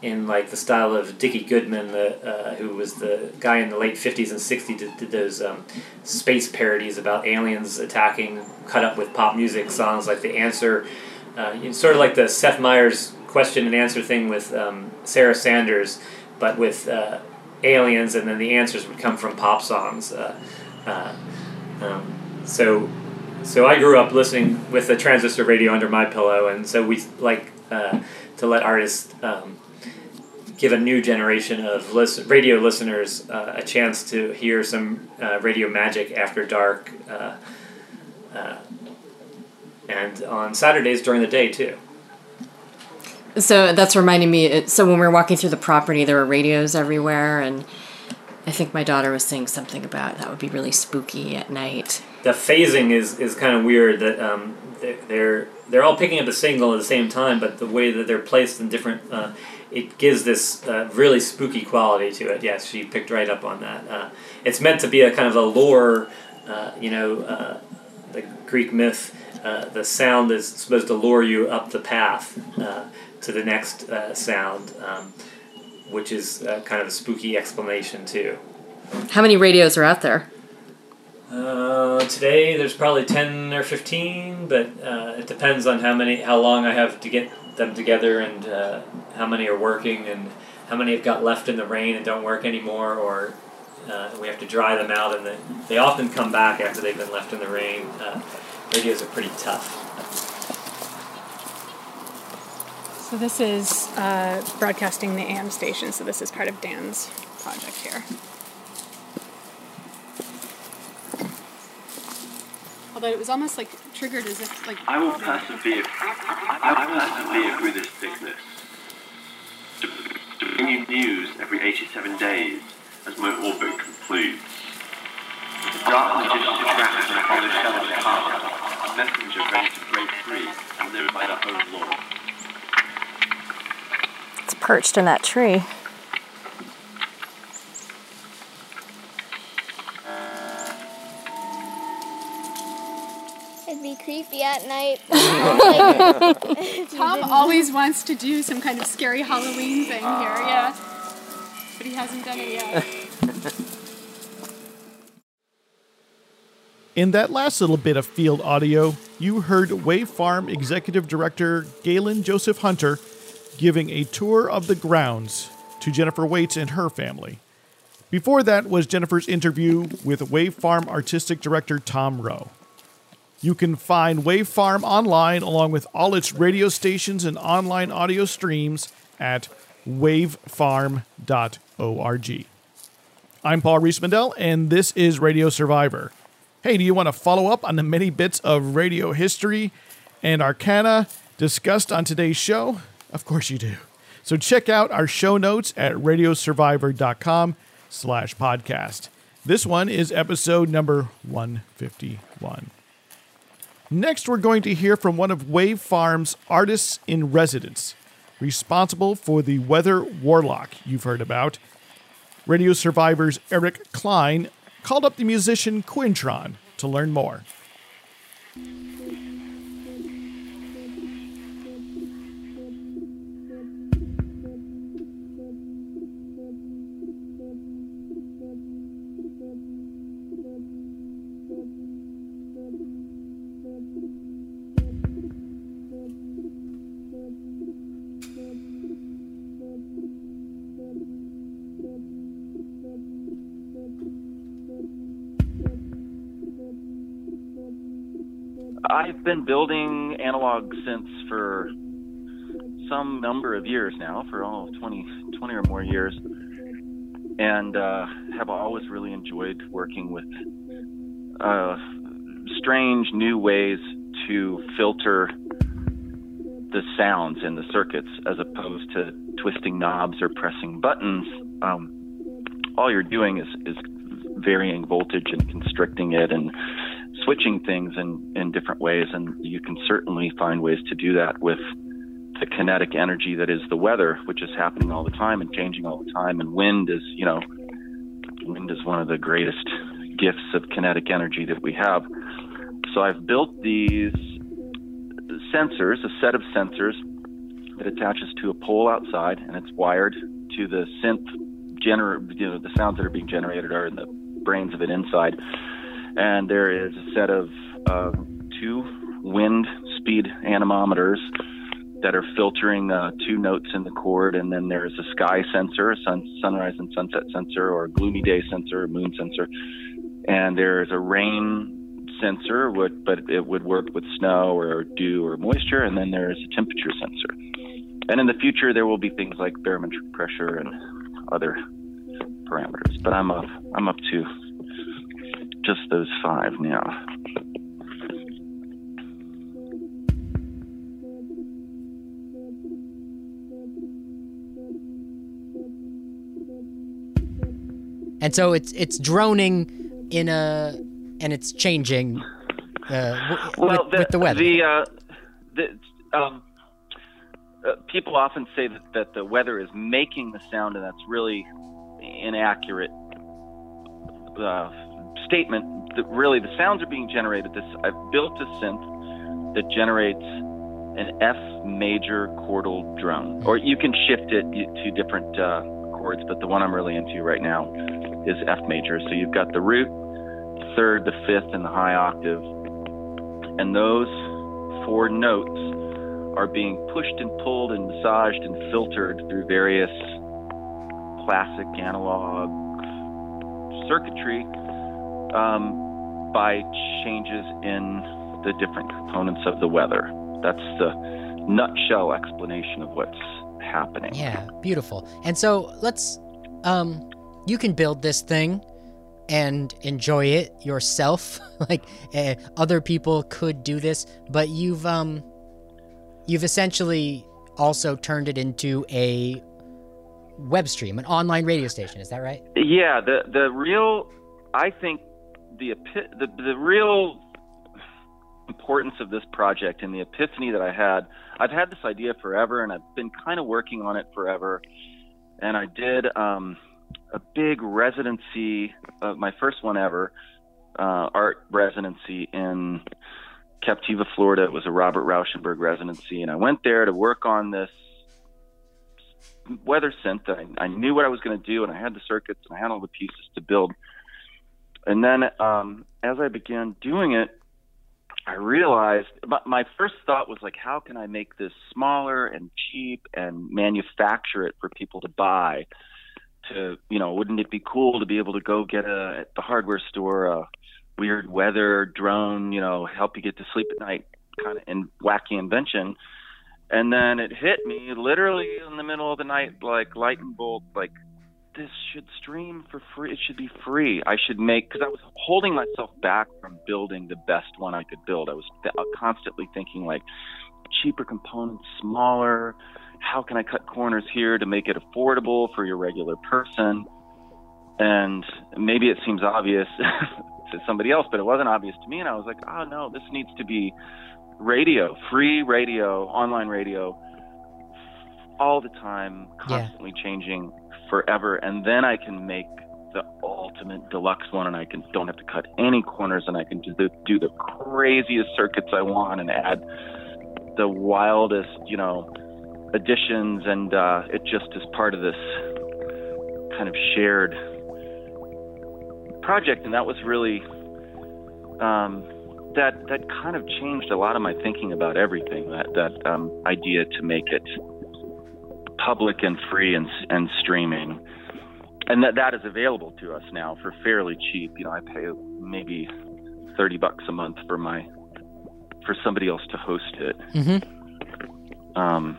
in like the style of Dickie Goodman, the, uh, who was the guy in the late fifties and sixties did, did those um, space parodies about aliens attacking, cut up with pop music songs like the answer, uh, sort of like the Seth Meyers question and answer thing with um, Sarah Sanders, but with uh, aliens, and then the answers would come from pop songs. Uh, uh, um, so, so I grew up listening with a transistor radio under my pillow, and so we like uh, to let artists um, give a new generation of listen, radio listeners uh, a chance to hear some uh, radio magic after dark. Uh, uh and on Saturdays during the day too. So that's reminding me. So when we were walking through the property, there were radios everywhere, and I think my daughter was saying something about that would be really spooky at night. the phasing is, is kind of weird that um, they're, they're all picking up a signal at the same time, but the way that they're placed in different uh, it gives this uh, really spooky quality to it. Yes, she picked right up on that. Uh, it's meant to be a kind of a lore, uh, you know, uh, the Greek myth. Uh, the sound is supposed to lure you up the path to the next uh, sound, um, which is uh, kind of a spooky explanation too. How many radios are out there? Uh, today there's probably ten or fifteen, but uh, it depends on how many, how long I have to get them together, and uh, how many are working, and how many have got left in the rain and don't work anymore, or uh, we have to dry them out, and they, they often come back after they've been left in the rain. Uh, radios are pretty tough. So this is uh, broadcasting the AM station. So this is part of Dan's project here. Although it was almost like triggered as if like I will persevere. I will persevere through this sickness. To, to bring you news every 87 days as my orbit concludes. The darkness is perched in that tree. It'd be creepy at night. Tom always wants to do some kind of scary Halloween thing here, yeah. Ah. But he hasn't done it yet. In that last little bit of field audio, you heard Wave Farm Executive Director Galen Joseph Hunter giving a tour of the grounds to Jennifer Waits and her family. Before that was Jennifer's interview with Wave Farm Artistic Director Tom Roe. You can find Wave Farm online along with all its radio stations and online audio streams at wavefarm.org. I'm Paul Riismandel, and this is Radio Survivor. Hey, do you want to follow up on the many bits of radio history and arcana discussed on today's show? Of course you do. So check out our show notes at radiosurvivor.com slash podcast. This one is episode number 151. Next, we're going to hear from one of Wave Farm's artists in residence, responsible for the Weather Warlock you've heard about. Radio Survivor's Eric Klein called up the musician Quintron to learn more. I've been building analog synths for some number of years now, for all 20, 20 or more years, and uh, have always really enjoyed working with uh, strange new ways to filter the sounds in the circuits as opposed to twisting knobs or pressing buttons. Um, all you're doing is, is varying voltage and constricting it and switching things in, in different ways. And you can certainly find ways to do that with the kinetic energy that is the weather, which is happening all the time and changing all the time. And wind is, you know, wind is one of the greatest gifts of kinetic energy that we have. So I've built these sensors, a set of sensors that attaches to a pole outside, and it's wired to the synth gener- you know, the sounds that are being generated are in the brains of it inside. And there is a set of uh, two wind speed anemometers that are filtering uh, two notes in the chord, and then there's a sky sensor, a sun, sunrise and sunset sensor, or a gloomy day sensor, a moon sensor, and there's a rain sensor, but it would work with snow or dew or moisture, and then there's a temperature sensor. And in the future, there will be things like barometric pressure and other parameters. But I'm up, I'm up to just those five now. And so it's it's droning in a and it's changing uh, w- well, with, the, with the weather. The, uh, the um, uh, people often say that, that the weather is making the sound, and that's really inaccurate uh, statement. That really, the sounds are being generated. This I've built a synth that generates an F major chordal drone, or you can shift it to different uh, chords, but the one I'm really into right now is F major. So you've got the root, third, the fifth, and the high octave, and those four notes are being pushed and pulled and massaged and filtered through various classic analog circuitry um, by changes in the different components of the weather. That's the nutshell explanation of what's happening. Yeah, beautiful. And so let's um you can build this thing and enjoy it yourself. like uh, other people could do this, but you've um you've essentially also turned it into a web stream, an online radio station, is that right? Yeah, the the real, I think the the the real importance of this project and the epiphany that I had. I've had this idea forever, and I've been kind of working on it forever. And I did um, a big residency, uh, my first one ever, uh, art residency in Captiva, Florida. It was a Robert Rauschenberg residency, and I went there to work on this weather synth I, I knew what I was going to do, and I had the circuits and I had all the pieces to build. And then um, as I began doing it, I realized my, first thought was like, how can I make this smaller and cheap and manufacture it for people to buy? To you know, wouldn't it be cool to be able to go get a at the hardware store a weird weather drone, you know, help you get to sleep at night kind of in wacky invention. And then it hit me literally in the middle of the night, like lightning bolt, like this should stream for free. It should be free. I should make because I was holding myself back from building the best one I could build. I was th- uh, constantly thinking like cheaper components, smaller. How can I cut corners here to make it affordable for your regular person? And maybe it seems obvious to somebody else, but it wasn't obvious to me. And I was like, oh no, this needs to be radio, free radio, online radio, all the time, constantly changing forever. And then I can make the ultimate deluxe one, and I can don't have to cut any corners, and I can do the, do the craziest circuits I want and add the wildest, you know, additions, and uh, it just is part of this kind of shared project, and that was really um, that that kind of changed a lot of my thinking about everything. That that um, idea to make it public and free and and streaming, and that that is available to us now for fairly cheap. You know, I pay maybe thirty bucks a month for my for somebody else to host it. Mm-hmm. Um,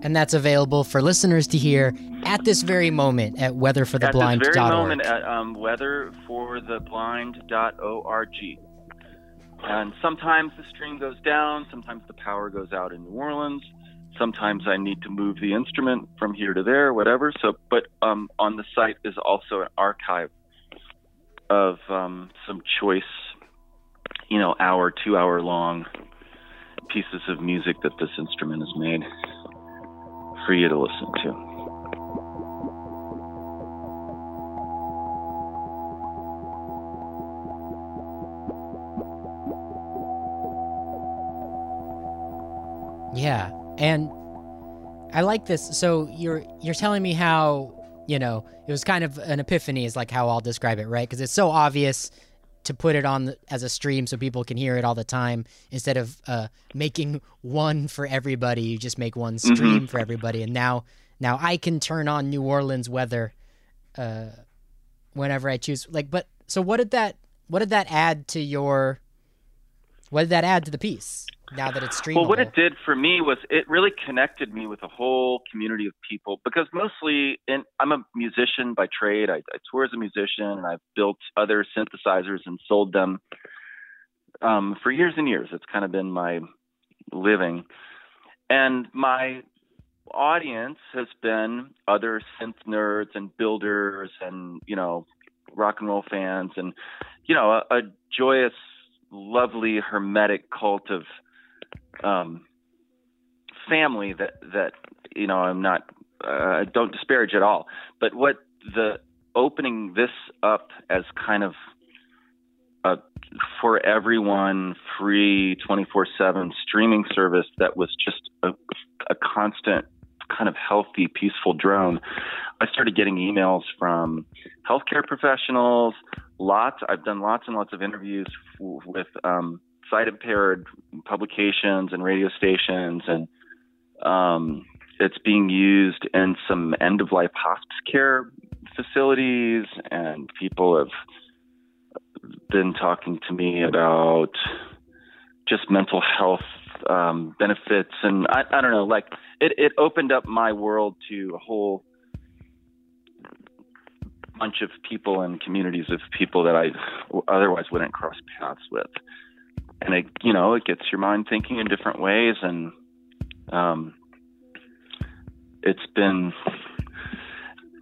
And that's available for listeners to hear at this very moment at weatherfortheblind.org. At this very moment at um, weatherfortheblind.org. And sometimes the stream goes down, sometimes the power goes out in New Orleans, sometimes I need to move the instrument from here to there, whatever. So, but um, on the site is also an archive of um, some choice, you know, hour, two hour long pieces of music that this instrument has made for you to listen to. Yeah, and I like this. So you're you're telling me how you know it was kind of an epiphany, is like how I'll describe it, right? Because it's so obvious to put it on the, as a stream so people can hear it all the time instead of uh, making one for everybody. You just make one stream for everybody, and now now I can turn on New Orleans weather uh, whenever I choose. Like, but so what did that what did that add to your what did that add to the piece? Now that it's streamable. Well, what it did for me was it really connected me with a whole community of people because mostly, in, I'm a musician by trade. I, I tour as a musician, and I've built other synthesizers and sold them um, for years and years. It's kind of been my living, and my audience has been other synth nerds and builders and you know rock and roll fans, and you know, a, a joyous, lovely, hermetic cult of um, family that that you know I'm not uh, don't disparage at all. But what the opening this up as kind of a for everyone free 24/7 streaming service that was just a, a constant kind of healthy peaceful drone i started getting emails from healthcare professionals lots i've done lots and lots of interviews f- with um, sight impaired publications and radio stations and um, it's being used in some end of life hospice care facilities and people have been talking to me about just mental health um, benefits, and I, I don't know, like it, it opened up my world to a whole bunch of people and communities of people that I otherwise wouldn't cross paths with, and it, you know, it gets your mind thinking in different ways, and um, it's been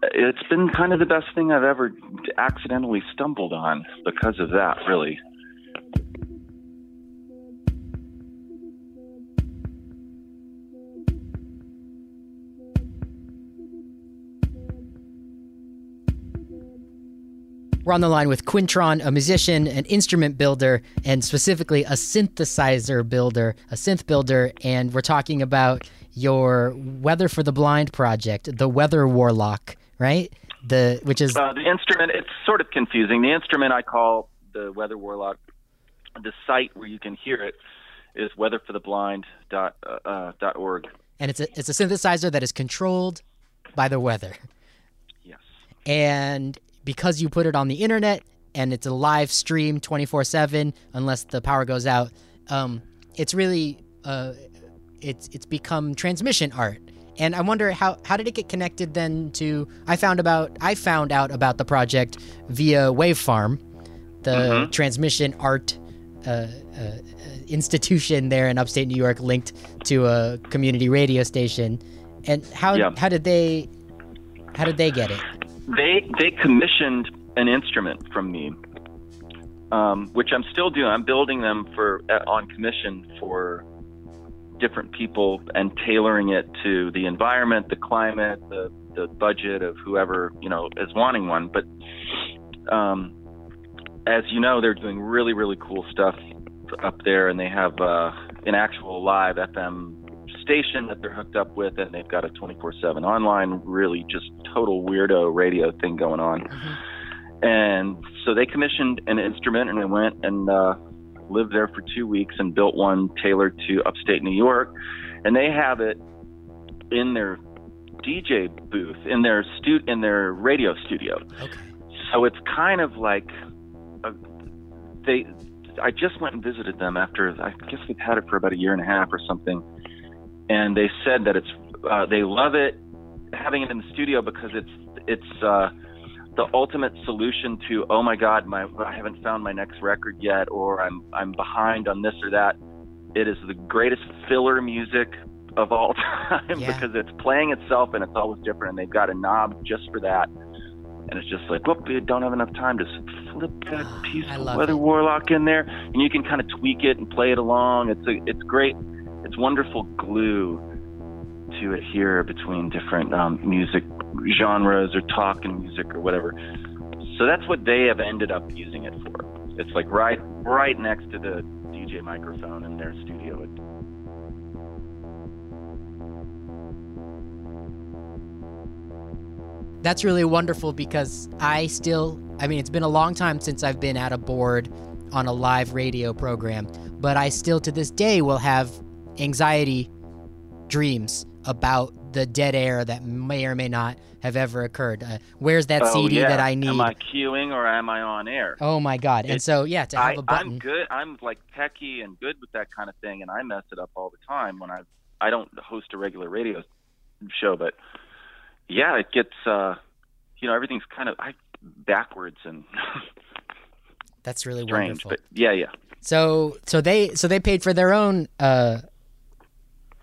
it's been kind of the best thing I've ever accidentally stumbled on because of that, really. We're on the line with Quintron, a musician, an instrument builder, and specifically a synthesizer builder, a synth builder. And we're talking about your Weather for the Blind project, the Weather Warlock, right? The which is Uh, the instrument, it's sort of confusing. The instrument I call the Weather Warlock. The site where you can hear it is weatherfortheblind.org. Uh, dot org. and it's a it's a synthesizer that is controlled by the weather. Yes. And because you put it on the internet and it's a live stream 24/7 unless the power goes out, um, it's really uh, it's it's become transmission art. And I wonder how how did it get connected then to I found about I found out about the project via Wavefarm, the transmission art uh, uh, uh, institution there in upstate New York linked to a community radio station. And how Yeah. how did they how did they get it? They they commissioned an instrument from me, um, which I'm still doing. I'm building them for uh, on commission for different people and tailoring it to the environment, the climate, the the budget of whoever you know is wanting one. But um, as you know, they're doing really really cool stuff up there, and they have uh, an actual live FM station that they're hooked up with, and they've got a 24/7 online, really just total weirdo radio thing going on. And so they commissioned an instrument, and I went and uh, lived there for two weeks and built one tailored to upstate New York. And they have it in their DJ booth, in their stu- in their radio studio. Okay. So it's kind of like a, they. I just went and visited them after I guess they've had it for about a year and a half or something, and they said that it's uh, they love it having it in the studio because it's it's uh, the ultimate solution to oh my god my I haven't found my next record yet or I'm I'm behind on this or that. It is the greatest filler music of all time Yeah. because it's playing itself and it's always different and they've got a knob just for that. And it's just like, whoop, you don't have enough time to flip that piece of Weather it. Warlock in there, and you can kind of tweak it and play it along. It's a, it's great. It's wonderful glue to adhere between different um, music genres or talk and music or whatever. So that's what they have ended up using it for. It's like right right next to the DJ microphone in their studio. That's really wonderful because I still, I mean, it's been a long time since I've been at a board on a live radio program, but I still to this day will have anxiety dreams about the dead air that may or may not have ever occurred. Uh, where's that oh, CD yeah. that I need? Am I queuing or am I on air? oh my God. And so, yeah, to have I, a button. I'm good. I'm like techie and good with that kind of thing, and I mess it up all the time when I I don't host a regular radio show, but yeah, it gets uh, you know everything's kind of I backwards and That's really strange, wonderful. but yeah, yeah. So, so they, so they paid for their own uh,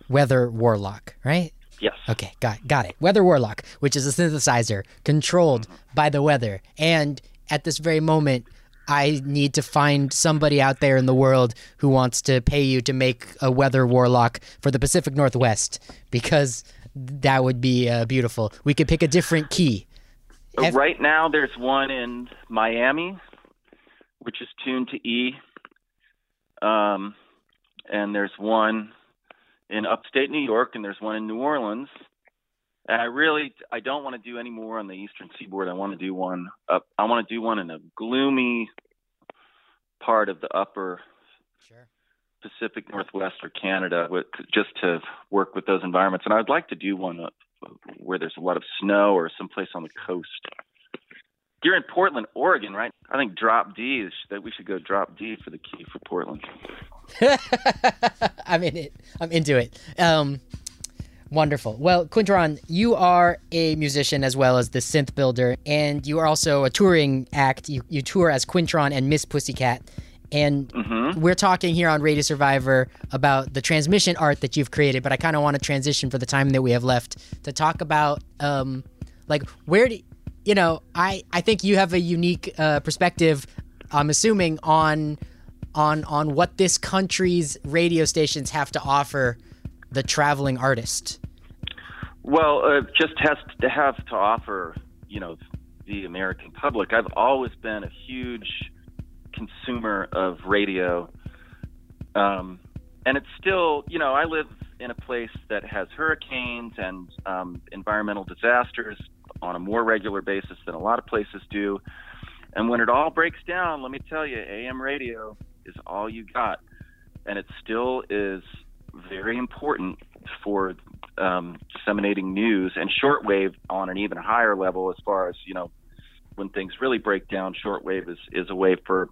weather warlock, right? Yes. Okay, got got it. Weather Warlock, which is a synthesizer controlled by the weather, and at this very moment, I need to find somebody out there in the world who wants to pay you to make a weather warlock for the Pacific Northwest because that would be uh, beautiful. We could pick a different key. Right now, there's one in Miami, which is tuned to E. Um, and there's one in upstate New York, and there's one in New Orleans. And I really, I don't want to do any more on the Eastern Seaboard. I want to do one up. I want to do one in a gloomy part of the upper Sure. Pacific Northwest or Canada, with, just to work with those environments. And I'd like to do one up where there's a lot of snow or someplace on the coast. You're in Portland, Oregon, right? I think Drop D is that we should go Drop D for the key for Portland. I'm in it. I'm into it. Um, wonderful. Well, Quintron, you are a musician as well as the synth builder, and you are also a touring act. You, you tour as Quintron and Miss Pussycat. And Mm-hmm. we're talking here on Radio Survivor about the transmission art that you've created, but I kind of want to transition for the time that we have left to talk about, um, like, where do you know? I I think you have a unique uh, perspective. I'm assuming on on on what this country's radio stations have to offer the traveling artist. Well, uh, just has to have to offer, you know, the American public. I've always been a huge consumer of radio, um, and it's still, you know, I live in a place that has hurricanes and um, environmental disasters on a more regular basis than a lot of places do. And when it all breaks down, let me tell you, AM radio is all you got, and it still is very important for um, disseminating news and shortwave on an even higher level as far as you know when things really break down shortwave is, is a way for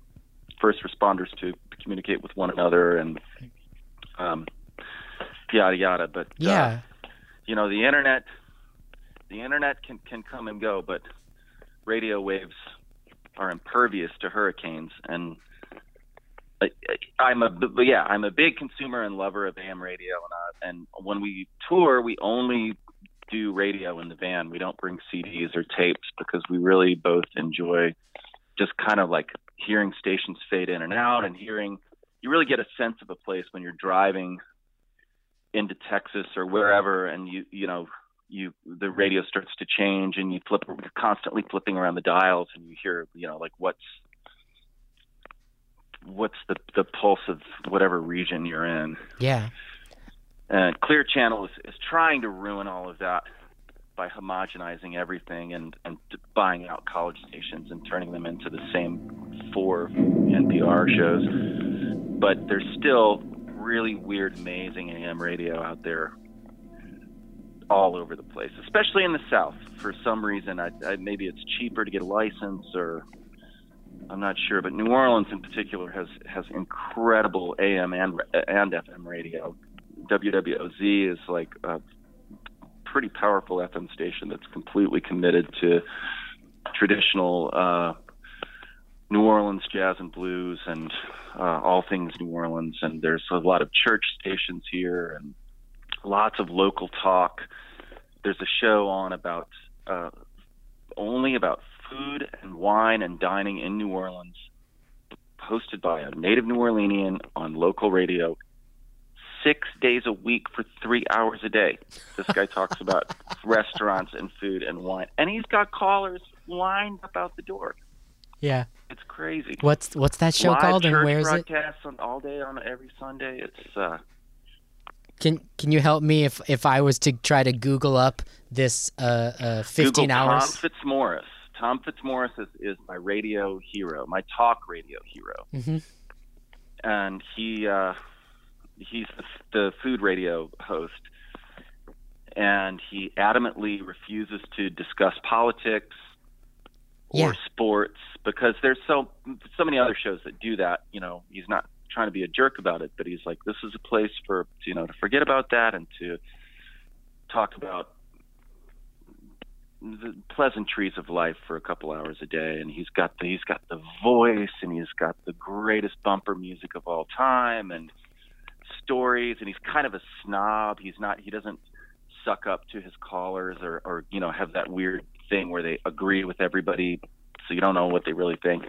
first responders to communicate with one another and um, yada yada. But uh, Yeah. you know the internet the internet can can come and go but radio waves are impervious to hurricanes. And I'm a yeah I'm a big consumer and lover of AM radio. And uh, and when we tour we only do radio in the van. We don't bring CDs or tapes because we really both enjoy just kind of like hearing stations fade in and out and hearing you really get a sense of a place when you're driving into Texas or wherever and you you know you the radio starts to change and you flip you're constantly flipping around the dials and you hear you know like what's what's the the pulse of whatever region you're in Yeah. and Clear Channel is, is trying to ruin all of that by homogenizing everything and, and buying out college stations and turning them into the same four NPR shows. But there's still really weird, amazing AM radio out there all over the place, especially in the South. For some reason, I, I, maybe it's cheaper to get a license or I'm not sure, but New Orleans in particular has has incredible AM and and FM radio. WWOZ is like a pretty powerful FM station that's completely committed to traditional uh, New Orleans jazz and blues and uh, all things New Orleans. And there's a lot of church stations here and lots of local talk. There's a show on about uh, only about food and wine and dining in New Orleans, hosted by a native New Orleanian on local radio six days a week for three hours a day. This guy talks about restaurants and food and wine, and he's got callers lined up out the door. Yeah. It's crazy. What's what's that show Live called and church where is it? broadcasts on all day on every Sunday. It's uh, Can can you help me if if I was to try to Google up this uh, uh 15 Google hours? Tom Fitzmorris. Tom Fitzmorris is, is my radio hero, my talk radio hero, hmm and he uh, he's the, the food radio host, and he adamantly refuses to discuss politics or sports because there's so so many other shows that do that. You know, he's not trying to be a jerk about it, but he's like, this is a place for you know to forget about that and to talk about the pleasantries of life for a couple hours a day and he's got the he's got the voice and he's got the greatest bumper music of all time and stories and he's kind of a snob he's not he doesn't suck up to his callers or or you know have that weird thing where they agree with everybody so you don't know what they really think.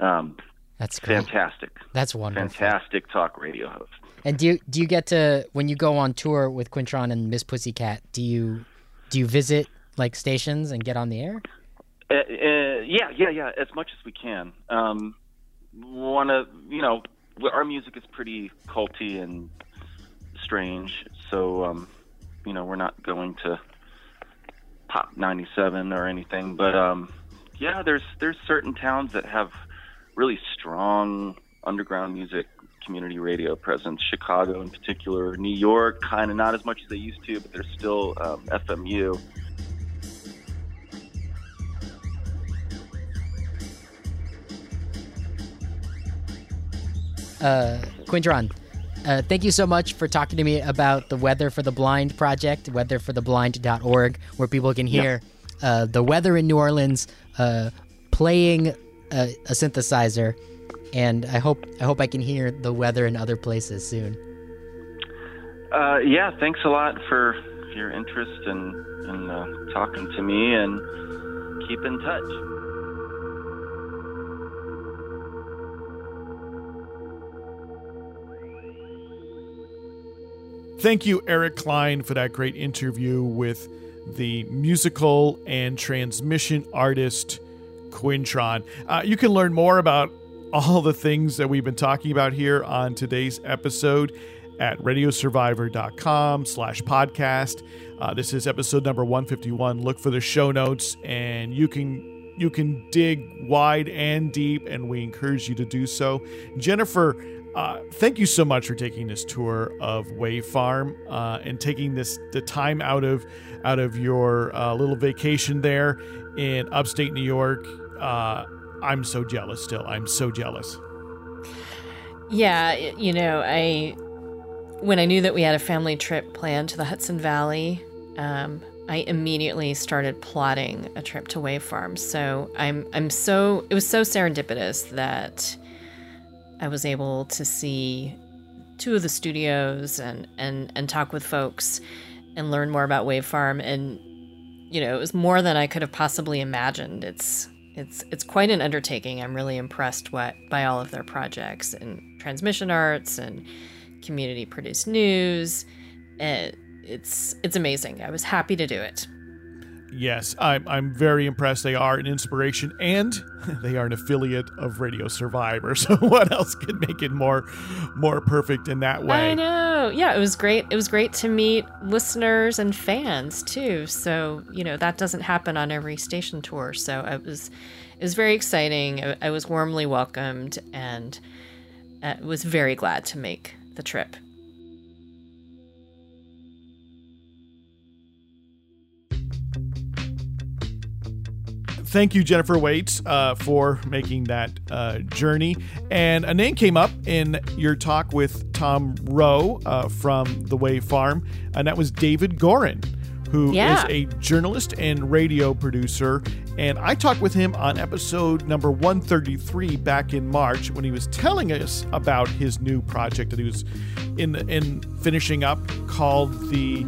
Um, That's great. fantastic, That's wonderful. fantastic talk radio host. And do you do you get to when you go on tour with Quintron and Miss Pussycat? Do you do you visit like stations and get on the air? Uh, uh, yeah, yeah, yeah. As much as we can. Um, Want to, you know, our music is pretty culty and strange, so um, you know, we're not going to Pop 97 or anything. But um, yeah, there's there's certain towns that have really strong underground music community radio presence. Chicago, in particular, New York, kind of not as much as they used to, but there's still um, FMU. Uh, Quintron, uh, thank you so much for talking to me about the Weather for the Blind project, weatherfortheblind.org, where people can hear uh, the weather in New Orleans uh, playing a, a synthesizer. And I hope I hope I can hear the weather in other places soon. Uh, yeah, thanks a lot for your interest and in, in uh, talking to me, and keep in touch. Thank you, Eric Klein, for that great interview with the musical and transmission artist Quintron. Uh, you can learn more about all the things that we've been talking about here on today's episode at radiosurvivor.com slash podcast. Uh, this is episode number 151. Look for the show notes and you can you can dig wide and deep and we encourage you to do so. Jennifer, uh, thank you so much for taking this tour of Wave Farm uh, and taking this the time out of out of your uh, little vacation there in upstate New York. Uh, I'm so jealous. Still, I'm so jealous. Yeah, you know, I when I knew that we had a family trip planned to the Hudson Valley, um, I immediately started plotting a trip to Wave Farm. So I'm I'm so it was so serendipitous that I was able to see two of the studios and and and talk with folks and learn more about Wave Farm and you know it was more than I could have possibly imagined. It's it's it's quite an undertaking. I'm really impressed what by all of their projects and transmission arts and community produced news. Uh, it's it's amazing. I was happy to do it. Yes, I'm, I'm very impressed. They are an inspiration and they are an affiliate of Radio Survivor. So what else could make it more more perfect in that way? I know. Yeah, it was great. It was great to meet listeners and fans too. So you know that doesn't happen on every station tour. So it was it was very exciting. I, was warmly welcomed and uh, was very glad to make the trip. Thank you, Jennifer Waits, uh, for making that uh, journey. And a name came up in your talk with Tom Roe uh, from the Wave Farm, and that was David Goren, who is Yeah. a journalist and radio producer. And I talked with him on episode number 133 back in March when he was telling us about his new project that he was in in finishing up called the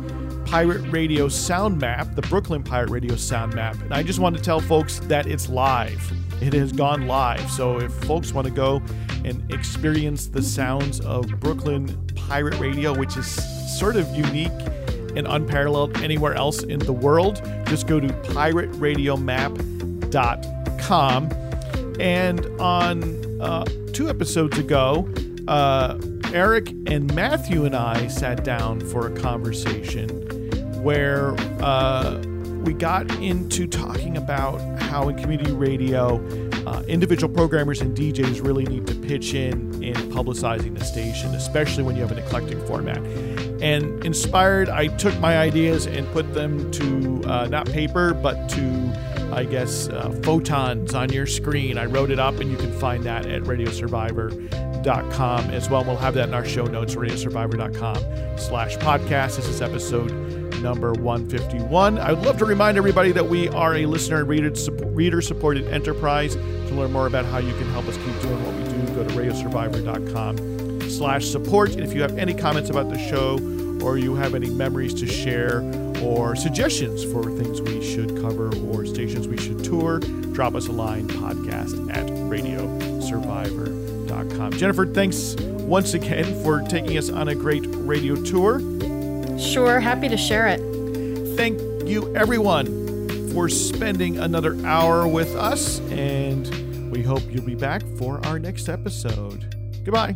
Pirate Radio Sound Map, the Brooklyn Pirate Radio Sound Map. And I just want to tell folks that it's live. It has gone live. So if folks want to go and experience the sounds of Brooklyn Pirate Radio, which is sort of unique and unparalleled anywhere else in the world, just go to pirateradiomap.com. And on uh, two episodes ago, uh, Eric and Matthew and I sat down for a conversation where uh, we got into talking about how in community radio, uh, individual programmers and DJs really need to pitch in in publicizing the station, especially when you have an eclectic format. And inspired, I took my ideas and put them to uh, not paper, but to I guess, uh, photons on your screen. I wrote it up, and you can find that at radiosurvivor.com as well. We'll have that in our show notes, radiosurvivor.com slash podcast. This is episode number 151. I would love to remind everybody that we are a listener and reader, reader supported enterprise. To learn more about how you can help us keep doing what we do, go to radiosurvivor.com slash support. And if you have any comments about the show or you have any memories to share or suggestions for things we should cover or stations we should tour, drop us a line podcast at radiosurvivor.com. Jennifer, thanks once again for taking us on a great radio tour. Sure, happy to share it. Thank you, everyone, for spending another hour with us, and we hope you'll be back for our next episode. Goodbye.